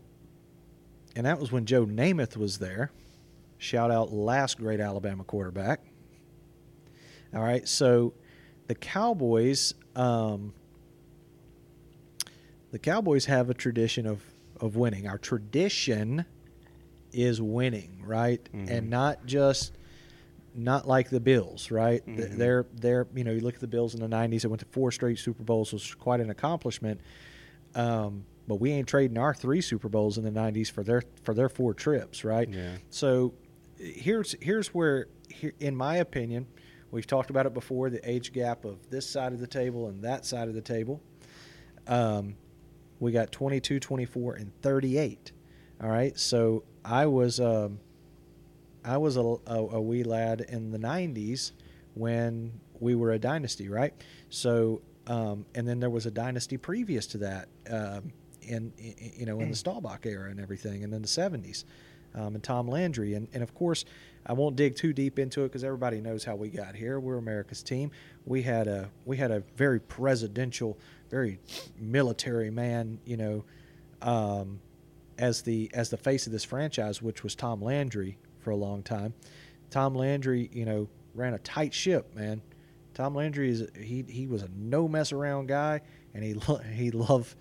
and that was when Joe Namath was there. Shout out last great Alabama quarterback. All right, so the Cowboys, um, the Cowboys have a tradition of of winning. Our tradition is winning, right? Mhm. And not just not like the Bills, right? Mhm. They're they're you know you look at the Bills in the '90s. They went to four straight Super Bowls, was quite an accomplishment. Um, but we ain't trading our three Super Bowls in the '90s for their for their four trips, right? yeah, So here's here's where, here, in my opinion, we've talked about it before. The age gap of this side of the table and that side of the table. Um, we got 22, 24, and 38. All right. So I was um, I was a, a, a wee lad in the 90s when we were a dynasty, right? So um, and then there was a dynasty previous to that, um, in, in you know in the Staubach era and everything, and then the 70s, um, and Tom Landry, and and of course I won't dig too deep into it because everybody knows how we got here. We're America's team. We had a we had a very presidential, very military man, you know, um, as the as the face of this franchise, which was Tom Landry for a long time. Tom Landry, you know, ran a tight ship, man. Tom Landry is he he was a no mess around guy, and he he loved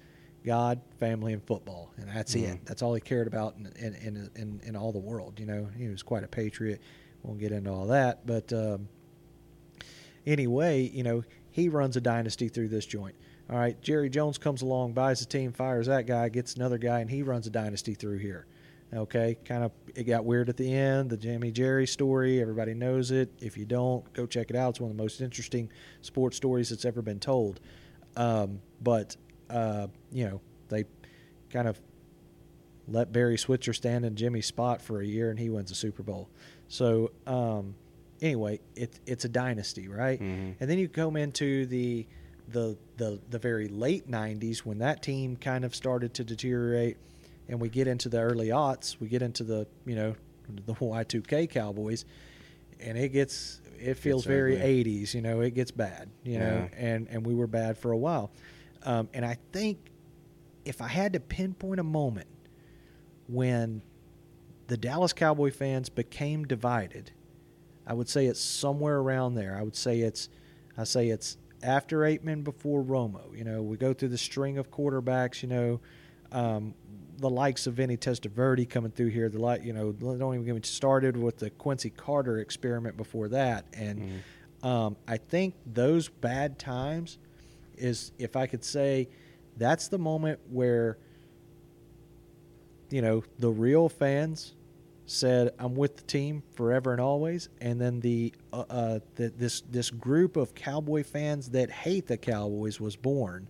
God, family, and football, and that's it. Mhm. That's all he cared about in in, in in in all the world. You know, he was quite a patriot. Won't get into all that, but um, anyway, you know, he runs a dynasty through this joint. All right, Jerry Jones comes along, buys the team, fires that guy, gets another guy, and he runs a dynasty through here. Okay, kind of it got weird at the end. The Jimmy Jerry story, everybody knows it. If you don't, go check it out. It's one of the most interesting sports stories that's ever been told. Um, but uh, you know, they kind of let Barry Switzer stand in Jimmy's spot for a year, and he wins the Super Bowl. So um, anyway, it, it's a dynasty, right? Mhm. And then you come into the the the the very late '90s when that team kind of started to deteriorate, and we get into the early aughts. We get into the you know the Y2K Cowboys, and it gets it feels Gets very ugly. 80s. You know, it gets bad. You know, and and we were bad for a while. Um, and I think if I had to pinpoint a moment when the Dallas Cowboy fans became divided, I would say it's somewhere around there. I would say it's, I say it's after Aikman, before Romo. You know, we go through the string of quarterbacks. You know, um, the likes of Vinny Testaverde coming through here. The like, you know, don't even get me started with the Quincy Carter experiment before that. And um, I think those bad times is, if I could say, that's the moment where you know, the real fans said, "I'm with the team forever and always," and then the, uh, uh, the this this group of Cowboy fans that hate the Cowboys was born.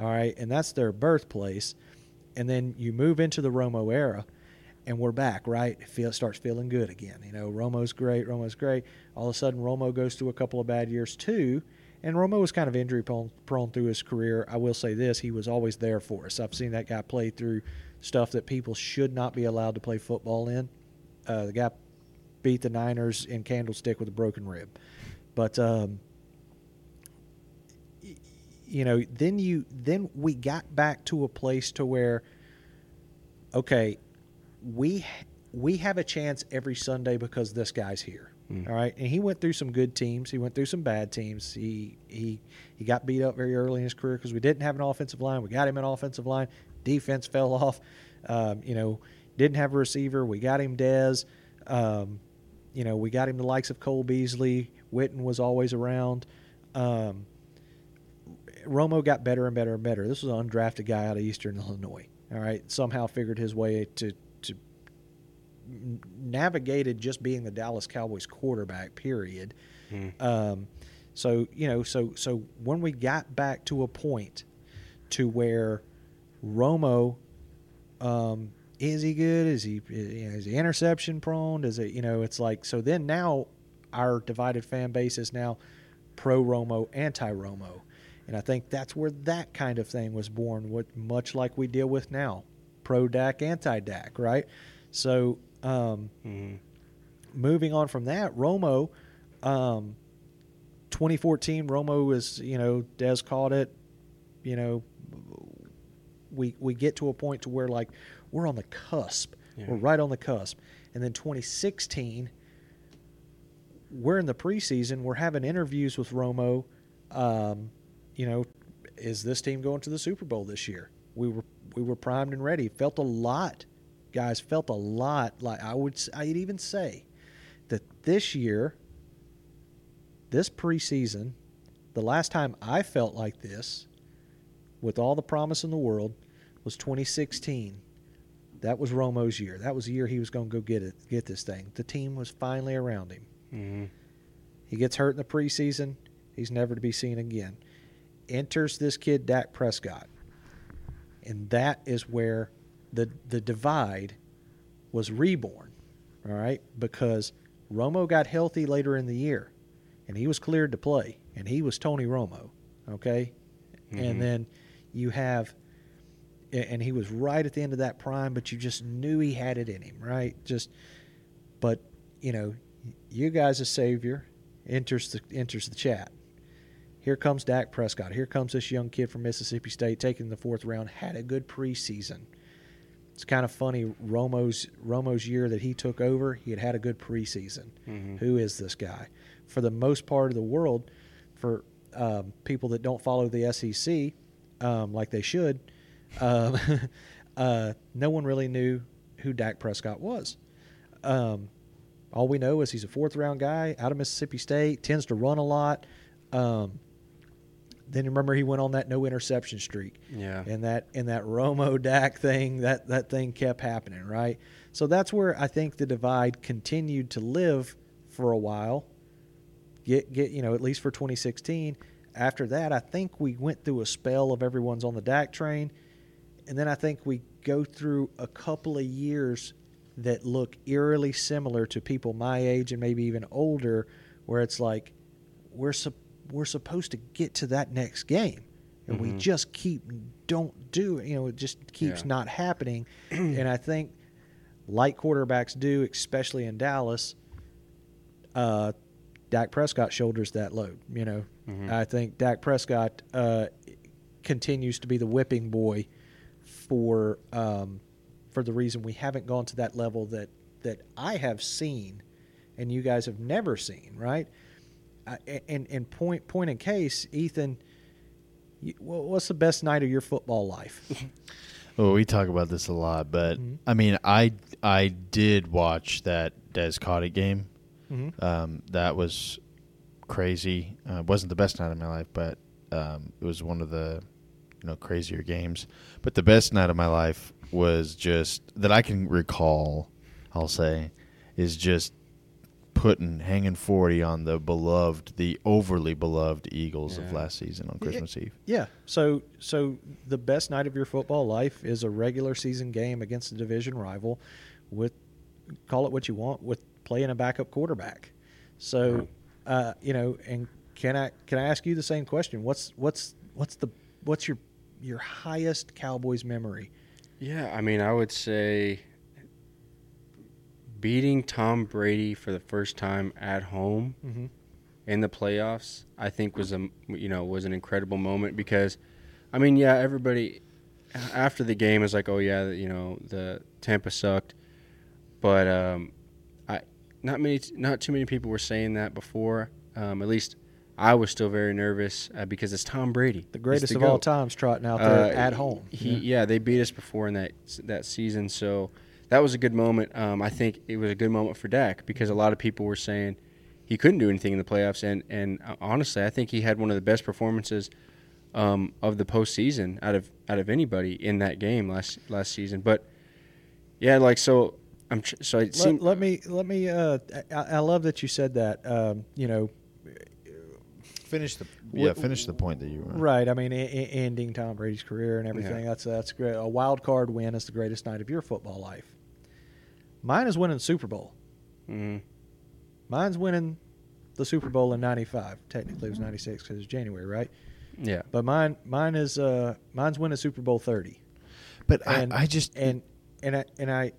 All right, and that's their birthplace. And then you move into the Romo era, and we're back. Right, it feel, starts feeling good again. You know, Romo's great. Romo's great. All of a sudden, Romo goes through a couple of bad years too. And Romo was kind of injury prone, prone through his career. I will say this: he was always there for us. I've seen that guy play through stuff that people should not be allowed to play football in. Uh, the guy beat the Niners in Candlestick with a broken rib, but um, you know, then you then we got back to a place to where, okay, we we have a chance every Sunday because this guy's here. Mm. All right, and he went through some good teams. He went through some bad teams. He he he got beat up very early in his career because we didn't have an offensive line. We got him an offensive line. Defense fell off. Um, you know, didn't have a receiver. We got him Dez. Um, you know, we got him the likes of Cole Beasley. Witten was always around. Um, Romo got better and better and better. This was an undrafted guy out of Eastern Illinois. All right, somehow figured his way to navigated just being the Dallas Cowboys quarterback. Period. Mhm. Um, so you know, so so when we got back to a point to where Romo, um, is he good? Is he is he interception prone? Is it you know? It's like so. Then now our divided fan base is now pro Romo, anti Romo, and I think that's where that kind of thing was born. What much like we deal with now, pro Dak, anti Dak, right? So. Um, Mhm. moving on from that, Romo, um, 2014, Romo was, you know, Dez caught it. You know, we we get to a point to where like we're on the cusp. Yeah. We're right on the cusp. And then 2016, we're in the preseason. We're having interviews with Romo. Um, you know, is this team going to the Super Bowl this year? We were we were primed and ready. Felt a lot, guys. Felt a lot like I would I'd even say that this year, this preseason, the last time I felt like this, with all the promise in the world, was 2016. That was Romo's year. That was the year he was going to go get it, get this thing. The team was finally around him. Mhm. He gets hurt in the preseason. He's never to be seen again. Enters this kid Dak Prescott, and that is where the the divide was reborn. All right, because Romo got healthy later in the year, and he was cleared to play, and he was Tony Romo. Okay, Mhm. and then you have, and he was right at the end of that prime, but you just knew he had it in him, right? Just, but you know, you guys a savior enters the enters the chat. Here comes Dak Prescott. Here comes this young kid from Mississippi State taking the fourth round. Had a good preseason. It's kind of funny. Romo's Romo's year that he took over, he had had a good preseason. Mhm. Who is this guy? For the most part of the world, for um, people that don't follow the SEC um, like they should, um, uh, no one really knew who Dak Prescott was. Um, all we know is he's a fourth round guy out of Mississippi State, tends to run a lot. Um, then remember he went on that no interception streak Yeah. and that and that Romo Dak thing that that thing kept happening right So that's where I think the divide continued to live for a while. Get get you know at least for 2016. After that, I think we went through a spell of everyone's on the Dak train, and then I think we go through a couple of years that look eerily similar to people my age and maybe even older, where it's like we're sup- we're supposed to get to that next game, and we Mhm. just keep don't do. You know, it just keeps Yeah. not happening, and I think like quarterbacks do, especially in Dallas, uh, Dak Prescott shoulders that load. You know, Mhm. I think Dak Prescott uh, continues to be the whipping boy for um, for the reason we haven't gone to that level that that I have seen, and you guys have never seen, right? Uh, and and point point in case, Ethan, you, wha- what's the best night of your football life? Well, we talk about this a lot, but Mhm. I mean, I I did watch that Dez caught it game. Mhm. Um, that was crazy. Uh, wasn't the best night of my life, but um, it was one of the you know crazier games. But the best night of my life was just that I can recall. I'll say is just putting hanging forty on the beloved, the overly beloved Eagles of last season on Yeah. Christmas Eve. Yeah. So so the best night of your football life is a regular season game against a division rival with call it what you want with playing a backup quarterback. So uh, you know, and can I can I ask you the same question? What's what's what's the what's your your highest Cowboys memory? Yeah, I mean, I would say beating Tom Brady for the first time at home Mm-hmm. in the playoffs, I think was a you know was an incredible moment because, I mean, yeah, everybody after the game is like, oh yeah, you know the Tampa sucked, but um, I not many not too many people were saying that before. Um, at least I was still very nervous uh, because it's Tom Brady, The greatest the of all GOAT. times trotting out there Uh, at home. He, yeah. they beat us before in that that season, so that was a good moment. Um, I think it was a good moment for Dak because a lot of people were saying he couldn't do anything in the playoffs, and and uh, honestly, I think he had one of the best performances um, of the postseason out of out of anybody in that game last last season. But yeah, like so, I'm tr- so it Let, seemed let me let me. Uh, I, I love that you said that. Um, you know, Finish the yeah. Finish the point that you were Right. I mean, e- e- ending Tom Brady's career and everything. Yeah. That's that's great. A wild card win is the greatest night of your football life. Mine is winning the Super Bowl. Mhm. Mine's winning the Super Bowl in '95. Technically, it was '96 because it's January, right? yeah. But mine, mine is uh, mine's winning Super Bowl 30. But And I, I just and and I and I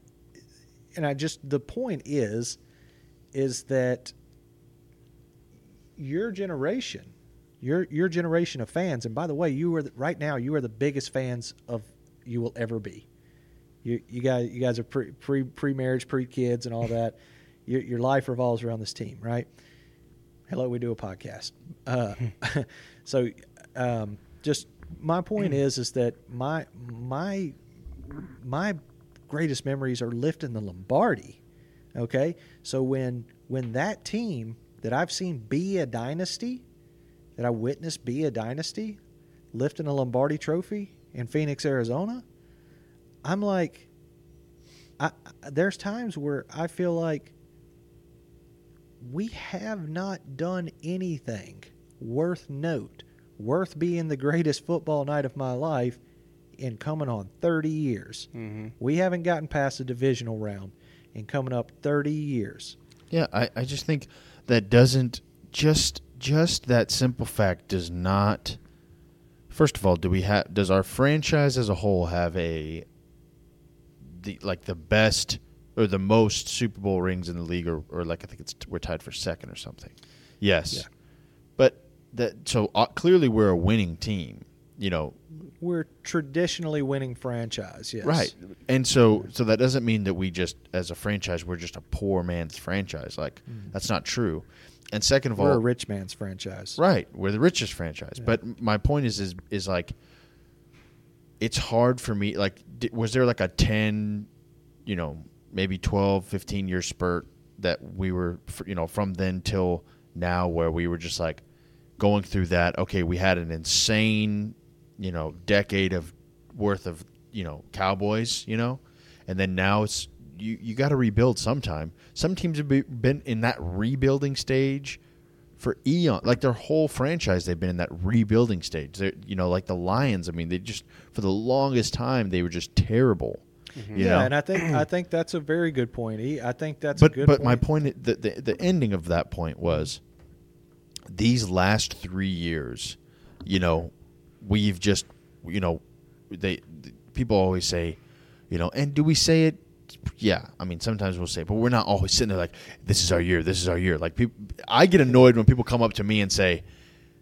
and I just the point is is that your generation, your your generation of fans, and by the way, you are the, right now you are the biggest fans of you will ever be. You you guys you guys are pre pre pre marriage pre kids and all that. your your life revolves around this team, right? Hello, we do a podcast. Uh, so, um, just my point is is that my my my greatest memories are lifting the Lombardi. Okay, so when when that team that I've seen be a dynasty, that I witnessed be a dynasty, lifting a Lombardi trophy in Phoenix, Arizona, I'm like, I, I- there's times where I feel like we have not done anything worth note, worth being the greatest football night of my life in coming on 30 years. hmm We haven't gotten past the divisional round in coming up 30 years. Yeah, I, I just think that doesn't just just that simple fact does not. First of all, do we have does our franchise as a whole have a the like the best or the most Super Bowl rings in the league, or, or like I think it's we're tied for second or something. Yes, Yeah. but that so uh, clearly we're a winning team. You know, We're traditionally winning franchise, yes. Right. And so so that doesn't mean that we just as a franchise we're just a poor man's franchise. Like that's not true. And second of all We're a rich man's franchise. right, we're the richest franchise. Yeah. But my point is is is like it's hard for me like was there like a 10, you know, maybe 12, 15 year spurt that we were you know from then till now where we were just like going through that okay, we had an insane, you know, decade of worth of, you know, Cowboys, you know, and then now it's you you got to rebuild sometime. Some teams have be, been in that rebuilding stage for eon, like their whole franchise. They've been in that rebuilding stage. They're, you know, like the Lions. I mean, they just for the longest time they were just terrible. Mm-hmm. You yeah, know? and I think I think that's a very good point. He, I think that's but a good but point. my point, the, the the ending of that point was these last three years. You know, we've just you know they people always say, you know, and do we say it? Yeah, I mean sometimes we'll say, but we're not always sitting there like this is our year, this is our year. Like people, I get annoyed when people come up to me and say,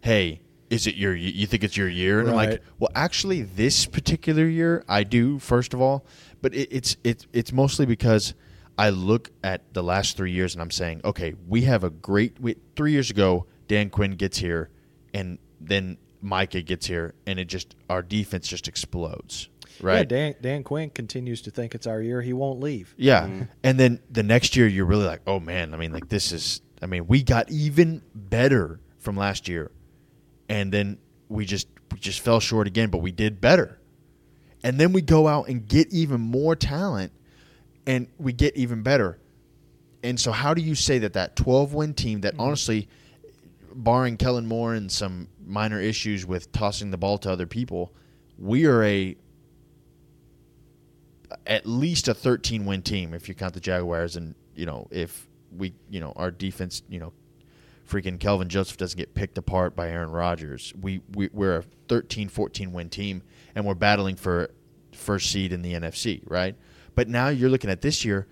"Hey, is it your? You think it's your year?" And I'm like, well, actually, this particular year, I do. First of all, but it, it's it's it's mostly because I look at the last three years and I'm saying, okay, we have a great. We, three years ago, Dan Quinn gets here, and then Micah gets here, and it just our defense just explodes, right? Yeah, Dan Dan Quinn continues to think it's our year. He won't leave. Yeah. Mm-hmm. And then the next year you're really like, "Oh man, I mean like this is I mean, we got even better from last year." And then we just we just fell short again, but we did better. And then we go out and get even more talent and we get even better. And so how do you say that that 12 win team that mm-hmm. honestly barring Kellen Moore and some minor issues with tossing the ball to other people, we are a at least a 13 win team if you count the Jaguars and you know if we you know our defense you know freaking Kelvin Joseph doesn't get picked apart by Aaron Rodgers. We, we we're a 13 14 win team and we're battling for first seed in the NFC, right? But now you're looking at this year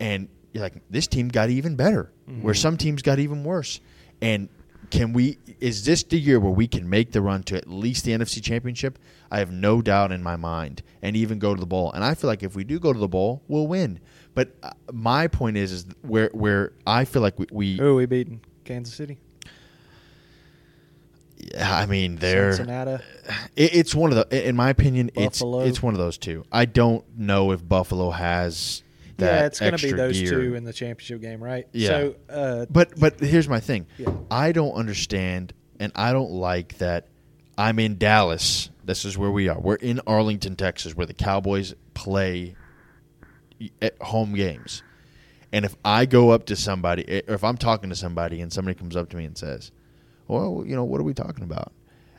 and you're like this team got even better mm-hmm. where some teams got even worse. And can we is this the year where we can make the run to at least the NFC championship? I have no doubt in my mind and even go to the bowl. And I feel like if we do go to the bowl, we'll win. But uh, my point is is where where I feel like we, we Who are we beating? Kansas City, Yeah, I mean, they're Cincinnati. it, it's one of the. In my opinion, Buffalo. it's it's one of those two. I don't know if Buffalo has that. yeah, it's going to be those gear. two in the championship game, right? Yeah. So, uh, But but here's my thing. Yeah. I don't understand, and I don't like that. I'm in Dallas. This is where we are. We're in Arlington, Texas, where the Cowboys play at home games. And if I go up to somebody, or if I'm talking to somebody, and somebody comes up to me and says, "Well, you know, what are we talking about?"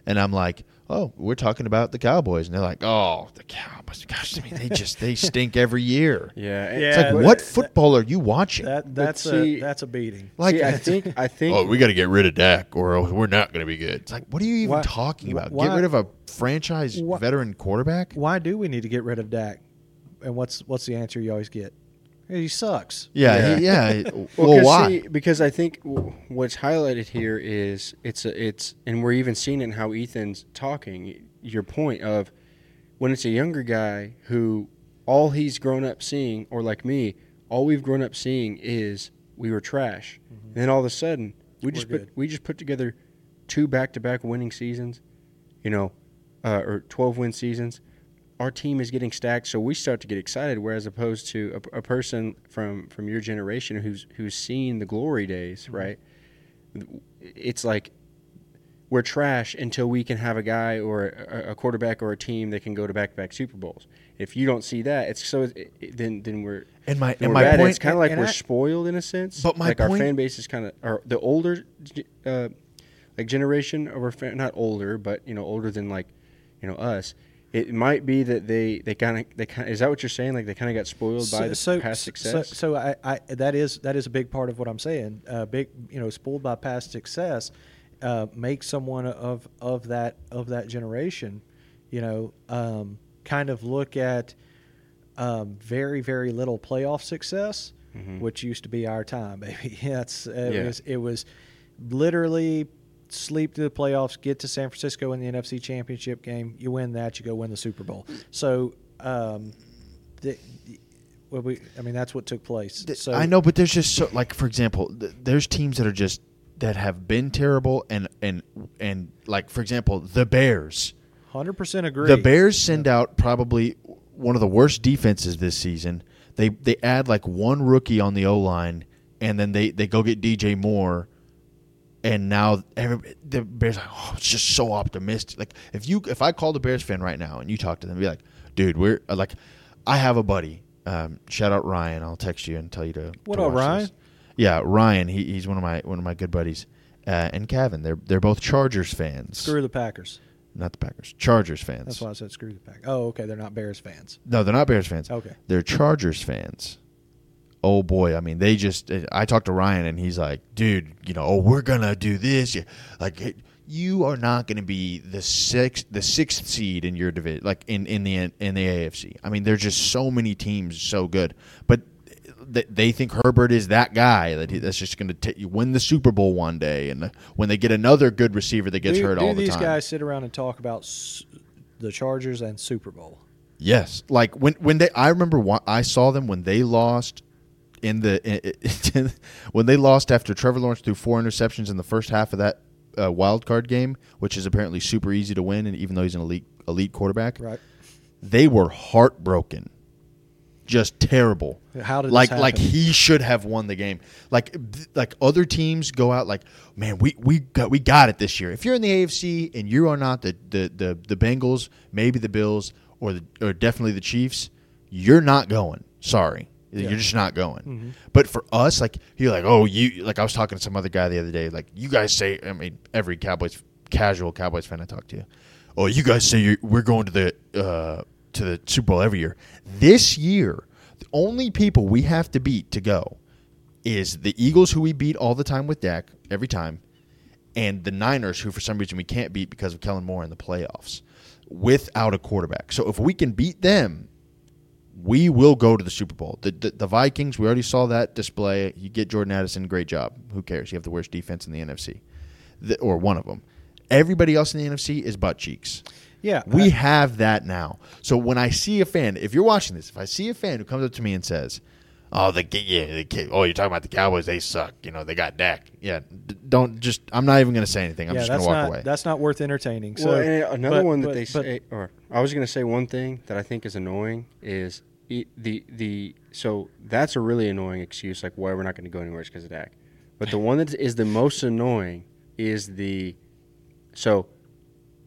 and I'm like, "Oh, we're talking about the Cowboys," and they're like, "Oh, the Cowboys! Gosh, I mean, they just they stink every year." Yeah, Yeah, It's like, but- what football are you watching? that that's see- a that's a beating. like, See, I think I think oh, we got to get rid of Dak, or we're not going to be good. It's like, what are you even Why- talking about? why- get rid of a franchise why- veteran quarterback? Why do we need to get rid of Dak? And what's what's the answer you always get? He sucks. Yeah, he- yeah. Well, well, 'cause why? see, because I think what's highlighted here is it's a, it's and we're even seeing in how Ethan's talking. Your point of when it's a younger guy who all he's grown up seeing, or like me, all we've grown up seeing is we were trash. And then all of a sudden, we just We're put, good. we just put together two back-to-back winning seasons, you know, uh, or twelve win seasons. Our team is getting stacked, so we start to get excited. Whereas opposed to a, a person from from your generation who's who's seen the glory days, right? It's like we're trash until we can have a guy or a, a quarterback or a team that can go to back-to-back Super Bowls. If you don't see that, it's so it, then then we're And my and my bad. point. it's kind of like we're I- spoiled in a sense. But my like our fan base is kind of or the older uh, like generation of our fan, not older, but you know older than like you know us. It might be that they they kind of they kind is that what you're saying? Like they kind of got spoiled by the past success. So, so I, I that is that is a big part of what I'm saying. Uh, big, you know, spoiled by past success, uh, make someone of of that of that generation, you know, um, kind of look at um, very very little playoff success, Mhm. which used to be our time, baby. That's it Yeah. was it was literally sleep to the playoffs, get to San Francisco in the NFC Championship game. You win that, you go win the Super Bowl. So. Um, the, well, we, I mean, that's what took place. So I know, but there's just so like for example, th- there's teams that are just that have been terrible and and and like for example, the Bears. hundred percent agree. The Bears send out probably one of the worst defenses this season. They they add like one rookie on the O line, and then they, they go get DJ Moore, and now every, the Bears like oh it's just so optimistic. Like if you if I called a Bears fan right now and you talk to them, be like, dude, we're uh, like, I have a buddy. Um, shout out Ryan. I'll text you and tell you to. What to up, Ryan? this. Yeah, Ryan. He, he's one of my one of my good buddies. Uh, and Kevin. They're they're both Chargers fans. Screw the Packers. Not the Packers. Chargers fans. That's why I said screw the Packers. Oh, okay. They're not Bears fans. No, they're not Bears fans. Okay. They're Chargers fans. Oh boy, I mean, they just. I talked to Ryan and he's like, "Dude, you know, oh, we're gonna do this. Like, you are not gonna be the sixth, the sixth seed in your division, like in in the in the AFC. I mean, there's just so many teams so good, but th- they think Herbert is that guy that he, that's just going to win the Super Bowl one day, and when they get another good receiver that gets do, hurt do all the these time. guys sit around and talk about s- the Chargers and Super Bowl? Yes, like when when they, I remember I saw them when they lost in the when they lost after Trevor Lawrence threw four interceptions in the first half of that uh, wild card game, which is apparently super easy to win, and even though he's an elite elite quarterback, Right. they were heartbroken, just terrible. How did like like he should have won the game. Like like other teams go out like, man, we we got we got it this year. If you're in the AFC and you are not the the the, the Bengals, maybe the Bills or the or definitely the Chiefs, you're not going. Sorry. Yeah. You're just not going. Mhm. But for us, like you're like, oh, you like I was talking to some other guy the other day. Like you guys say, I mean, every Cowboys casual Cowboys fan I talk to, oh, you guys say you're, we're going to the uh, to the Super Bowl every year. This year, the only people we have to beat to go is the Eagles, who we beat all the time with Dak every time, and the Niners, who for some reason we can't beat because of Kellen Moore in the playoffs without a quarterback. So if we can beat them, we will go to the Super Bowl. The, the, the Vikings, we already saw that display. You get Jordan Addison, great job. Who cares? You have the worst defense in the NFC, the, or one of them. Everybody else in the NFC is butt cheeks. Yeah. We I- have that now. So when I see a fan, if you're watching this, if I see a fan who comes up to me and says, "Oh, the yeah, the, Ca- oh, you're talking about the Cowboys? They suck. You know, they got Dak. Yeah, d- don't just. I'm not even going to say anything. I'm yeah, just going to walk not away. that's not worth entertaining. So well, and another but- one that but- they but- say, or I was going to say one thing that I think is annoying is e- the the so that's a really annoying excuse, like why we're not going to go anywhere is because of Dak. But the one that is the most annoying is the so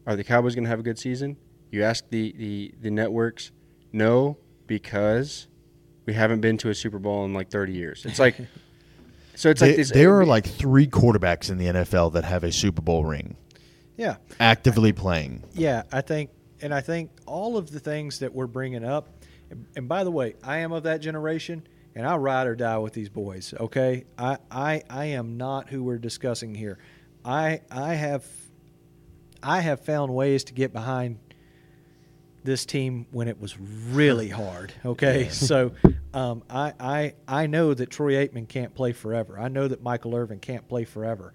are the Cowboys going to have a good season? You ask the the the networks, no, because we haven't been to a Super Bowl in like 30 years. It's like so it's They- like this. there are like three quarterbacks in the NFL that have a Super Bowl ring yeah, actively playing. yeah. I think, and I think all of the things that we're bringing up. And, and by the way, I am of that generation, and I ride or die with these boys. Okay, I I I am not who we're discussing here. I I have I have found ways to get behind this team when it was really hard. Okay, so um, I, I I know that Troy Aikman can't play forever. I know that Michael Irvin can't play forever.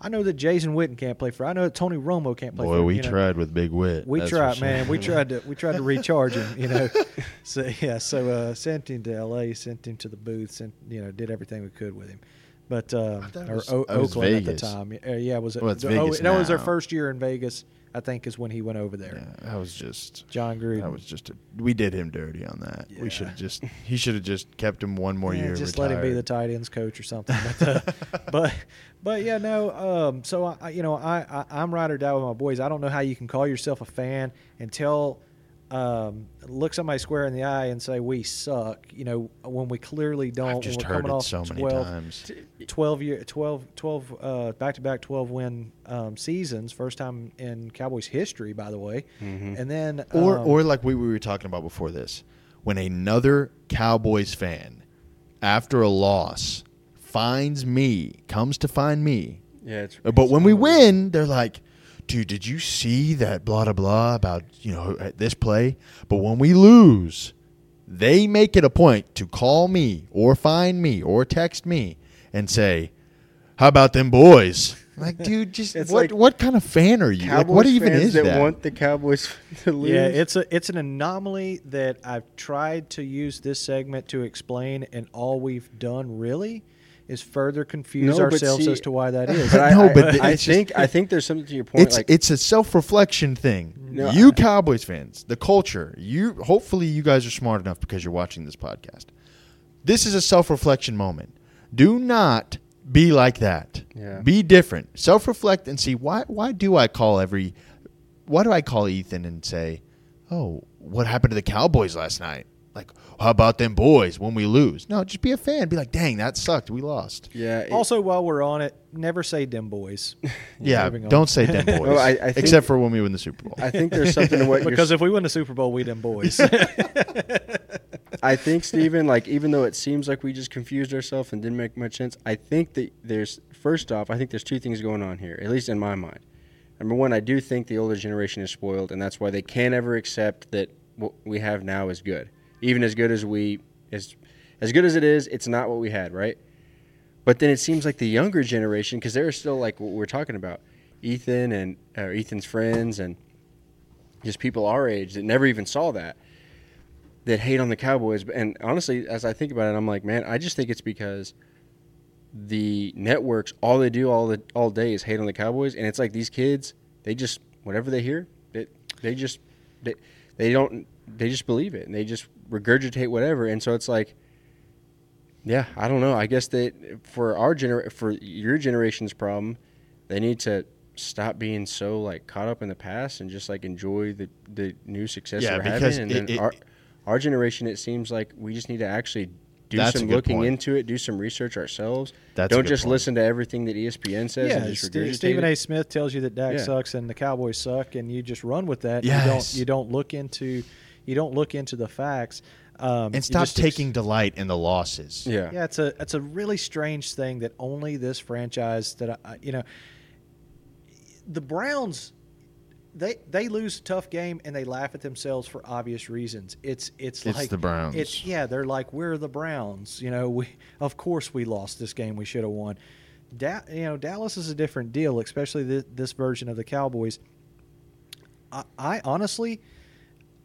I know that Jason Witten can't play forever. I know that Tony Romo can't play. Boy, forever. we you know. tried with Big Wit. We tried, sure. man. We tried to we tried to recharge him. You know, so yeah. So uh, sent him to L.A. Sent him to the booth. Sent you know did everything we could with him. But uh, or was- O- Oakland at the time. Yeah, yeah, was it? Well, it's oh, Vegas that was their first year in Vegas. I think is when he went over there. Yeah, that was just. Jon Gruden. That was just a, we did him dirty on that. Yeah. We should have just he should have just kept him one more Yeah, year. Just let him be the tight ends coach or something. But uh, but but yeah, no. Um, so I, I- you know, I, I I'm ride or die with my boys. I don't know how you can call yourself a fan and tell. Um, look somebody square in the eye and say we suck. You know when we clearly don't. I've just we're heard coming it off so many times. 12 year 12 12 uh back to back 12 win um seasons first time in Cowboys history by the way Mhm. and then Or um, or like we, we were talking about before this, when another Cowboys fan, after a loss, finds me, comes to find me. yeah, it's, But when we win, they're like, dude, did you see that blah blah blah about you know at this play? But when we lose, they make it a point to call me or find me or text me and say, "How about them boys?" Like, dude, just what like what kind of fan are you? Like, what even fans is that, that? want the Cowboys to lose? Yeah, it's a it's an anomaly that I've tried to use this segment to explain, and all we've done really is further confuse No, ourselves see- as to why that is. But I, No, I, but I, it's I just- think I think there's something to your point. it's like it's a self reflection thing. No, you I- Cowboys fans, the culture. You hopefully you guys are smart enough because you're watching this podcast. This is a self reflection moment. Do not be like that. Yeah. Be different. Self reflect and see why why do I call every why do I call Ethan and say, "Oh, what happened to the Cowboys last night?" Like how about them boys when we lose? No, just be a fan. Be like, dang, that sucked. We lost. Yeah. it- Also, while we're on it, never say "dim boys." Yeah, don't say them boys. Well, I- I think- except for when we win the Super Bowl. I think there's something to what you're because if we win the Super Bowl, we them boys. I think Stephen, like even though it seems like we just confused ourselves and didn't make much sense, I think that there's first off, I think there's two things going on here, at least in my mind. Number one, I do think the older generation is spoiled, and that's why they can't ever accept that what we have now is good, even as good as we as as good as it is. It's not what we had, right? But then it seems like the younger generation, because they're still like what we're talking about, Ethan and or Ethan's friends and just people our age that never even saw that that hate on the Cowboys. And honestly, as I think about it, I'm like, man, I just think it's because the networks all they do all the all day is hate on the Cowboys, and it's like these kids, they just whatever they hear, they they just they, they don't they just believe it and they just regurgitate whatever, and so it's like. Yeah, I don't know. I guess that for our gener for your generation's problem, they need to stop being so like caught up in the past and just like enjoy the the new success Yeah, they're because having. And it- then it- our our generation, it seems like we just need to actually do That's some looking point. into it, do some research ourselves. That's Don't just point. listen to everything that ESPN says and yeah, just Ste- regurgitate Stephen. A. Smith tells you that Dak Yeah. sucks and the Cowboys suck, and you just run with that. Yes. You don't you don't look into you don't look into the facts. Um, and stop just ex- taking delight in the losses. Yeah. Yeah, it's a it's a really strange thing that only this franchise that I, I- you know the Browns they they lose a tough game and they laugh at themselves for obvious reasons. It's it's, It's like the Browns. It's yeah, they're like we're the Browns. You know, we of course we lost this game. We should have won. Da- you know, Dallas is a different deal, especially this, this version of the Cowboys. I, I honestly,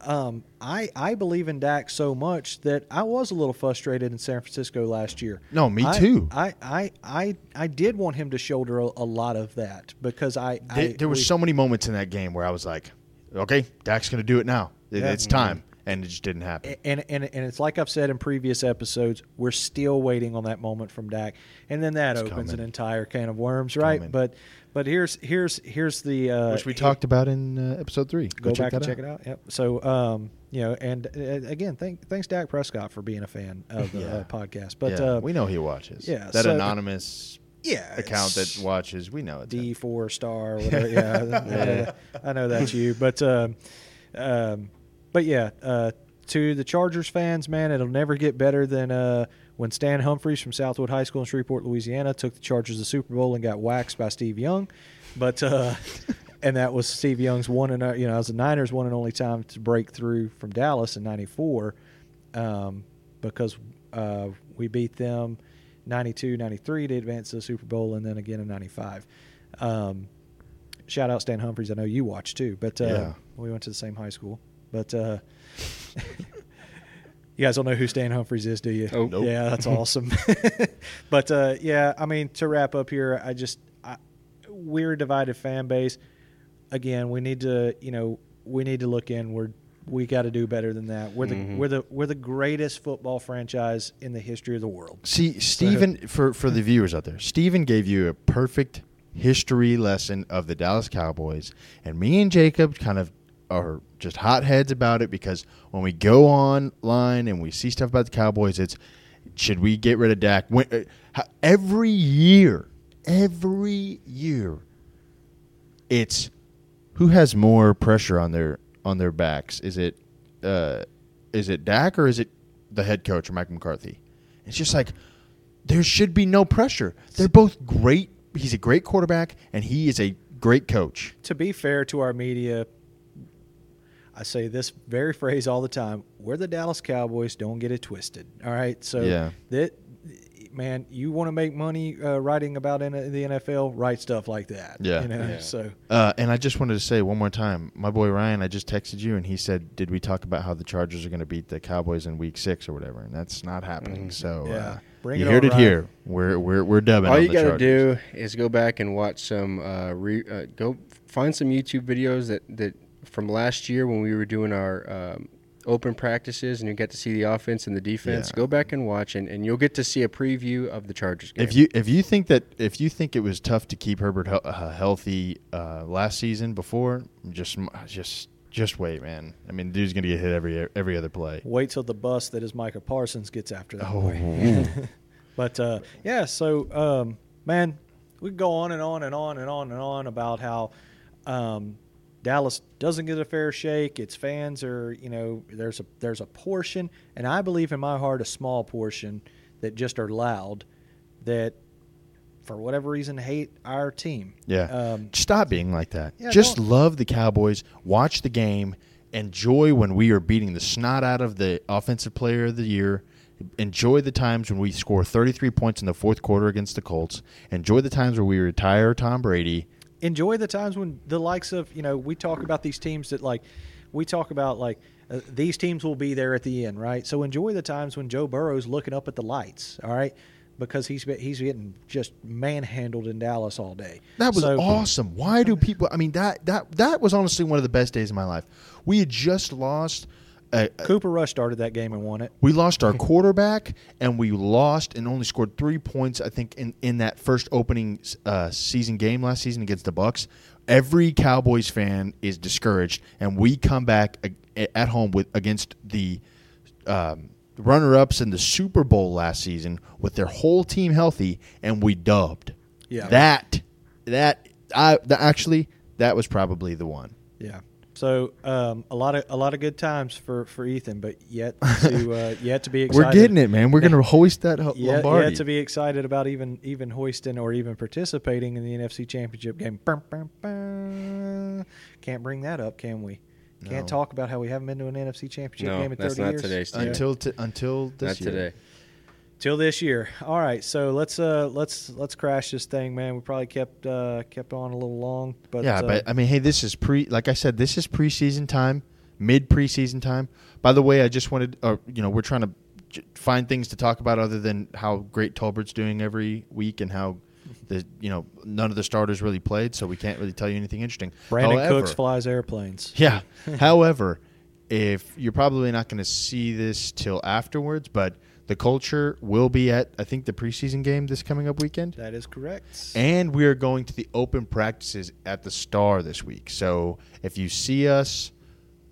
um, I I believe in Dak so much that I was a little frustrated in San Francisco last year. No, me I- too. I, I I I did want him to shoulder a, a lot of that because I, There, I there were we- so many moments in that game where I was like, okay, Dak's going to do it now. It- Yeah. It's time. And it just didn't happen. and, and and it's like I've said in previous episodes, we're still waiting on that moment from Dak, and then that It's opens coming. an entire can of worms, right? coming. But but here's here's here's the uh, Which we he- talked about in uh, episode three. Go, back and that check it out. Yep. So um, you know, and uh, again, thank, thanks Dak Prescott for being a fan of the Yeah. uh, podcast. But yeah, uh, we know he watches. yeah, that so- anonymous yeah, account that watches, we know it's him. D four star, whatever. Yeah, I, know I know that's you. But um, um, but yeah, uh, to the Chargers fans, man, it'll never get better than uh, when Stan Humphries from Southwood High School in Shreveport, Louisiana, took the Chargers to the Super Bowl and got waxed by Steve Young. But uh, and that was Steve Young's one and uh, you know, as the Niners' one and only time to break through from Dallas in '94, um, because uh, we beat them 92, 93 to advance to the Super Bowl, and then again in '95. Um, shout out Stan Humphries. I know you watched too, but uh, Yeah. we went to the same high school. But uh, you guys don't know who Stan Humphries is, do you? Oh. Nope. Yeah, that's awesome. but uh, yeah, I mean, to wrap up here, I just I, we're a divided fan base. Again, we need to, you know, we need to look inward. We got to do better than that. We're the Mhm. we're the we're the greatest football franchise in the history of the world. See, Steven, for, for the viewers out there, Steven gave you a perfect history lesson of the Dallas Cowboys. And me and Jacob kind of are just hotheads about it because when we go online and we see stuff about the Cowboys, it's should we get rid of Dak? When, uh, every year, every year, it's who has more pressure on their on their backs? Is it uh, is it Dak or is it the head coach Mike McCarthy? It's just like there should be no pressure. They're both great. He's a great quarterback and he is a great coach. To be fair to our media, I say this very phrase all the time: "We're the Dallas Cowboys. Don't get it twisted." All right, so Yeah. that man, you want to make money uh, writing about in the NFL, write stuff like that. Yeah. you know. Yeah. So Uh, and I just wanted to say one more time, my boy Ryan, I just texted you and he said, "Did we talk about how the Chargers are going to beat the Cowboys in Week Six or whatever?" And that's not happening. Mhm. So Yeah. uh, Bring you it heard on, it Ryan. here. We're we're we're dubbing. All on you the got to Chargers. do is go back and watch some. Uh, re, uh, go find some YouTube videos that that from last year when we were doing our um, open practices, and you get to see the offense and the defense. Yeah. Go back and watch, and, and you'll get to see a preview of the Chargers game. If you if you think that if you think it was tough to keep Herbert he- uh, healthy uh, last season before, just just just wait, man. I mean, dude's gonna get hit every every other play. Wait till the bus that is Micah Parsons gets after that Oh, boy. but uh, yeah, so um, man, we go on and on and on and on and on about how um, Dallas doesn't get a fair shake. Its fans are, you know, there's a there's a portion, and I believe in my heart a small portion that just are loud, that for whatever reason hate our team. Yeah. Um, Stop being like that. Yeah, Just love the Cowboys. Watch the game. Enjoy when we are beating the snot out of the offensive player of the year. Enjoy the times when we score 33 points in the fourth quarter against the Colts. Enjoy the times where we retire Tom Brady. Enjoy the times when the likes of you know we talk about these teams that like we talk about like uh, these teams will be there at the end right so enjoy the times when joe burrow's looking up at the lights all right because he's he's getting just manhandled in dallas all day That was So- awesome. Why do people? I mean, that that that was honestly one of the best days of my life. We had just lost. A, cooper rush started that game and won it we lost our quarterback, and we lost and only scored three points. I think in, in that first opening uh, season game last season against the Bucs. Every Cowboys fan is discouraged, and we come back a- at home with against the um, runner-ups in the Super Bowl last season with their whole team healthy, and we dubbed. Yeah. that that I that, actually that was probably the one. yeah so um, a lot of a lot of good times for, for Ethan, but yet to uh, yet to be excited. We're getting it, man. We're gonna hoist that ho- Yeah, Lombardi. yeah, to be excited about even even hoisting or even participating in the NFC Championship game. Can't bring that up, can we? Can't talk about how we haven't been to an NFC Championship No, game in that's 30 not years. today, until t- until this Not year. today. Till this year. All right, so let's uh let's let's crash this thing, man. We probably kept uh kept on a little long, but yeah, uh, but I mean, hey, this is pre. Like I said, this is preseason time, mid preseason time. By the way, I just wanted, uh, you know, we're trying to j- find things to talk about other than how great Tolbert's doing every week and how the you know none of the starters really played, so we can't really tell you anything interesting. Brandin However- Cooks flies airplanes. Yeah. However, if you're probably not going to see this till afterwards, but the culture will be at I think the preseason game this coming up weekend. That is correct. And we are going to the open practices at the Star this week. So if you see us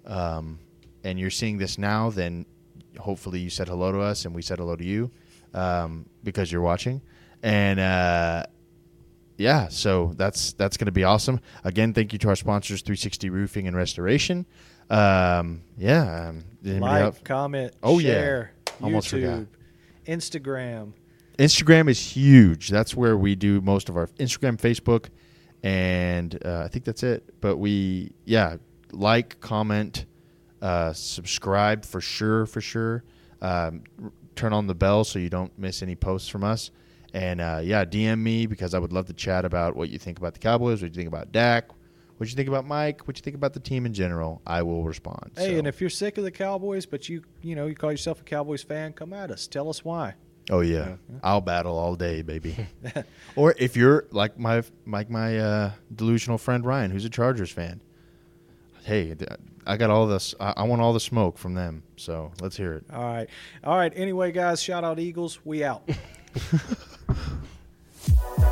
um, and you're seeing this now, then hopefully you said hello to us and we said hello to you um, because you're watching. And uh, yeah, so that's that's going to be awesome. Again, thank you to our sponsors, 360 Roofing and Restoration. Um, yeah, um, like, comment, Oh, yeah. Almost YouTube, forgot. Instagram. Instagram is huge. That's where we do most of our Instagram, Facebook, and uh, I think that's it. But we, yeah, like, comment, uh, subscribe for sure, for sure. Um, turn on the bell so you don't miss any posts from us. And uh, yeah, DM me because I would love to chat about what you think about the Cowboys, what you think about Dak, what you think about Mike, what you think about the team in general. I will respond. Hey, So- and if you're sick of the Cowboys, but you you know you call yourself a Cowboys fan, come at us. Tell us why. Oh yeah. I'll battle all day, baby. or if you're like my like my uh, delusional friend Ryan, who's a Chargers fan. Hey, I got all this. I want all the smoke from them. So let's hear it. All right, all right. Anyway, guys, shout out Eagles. We out.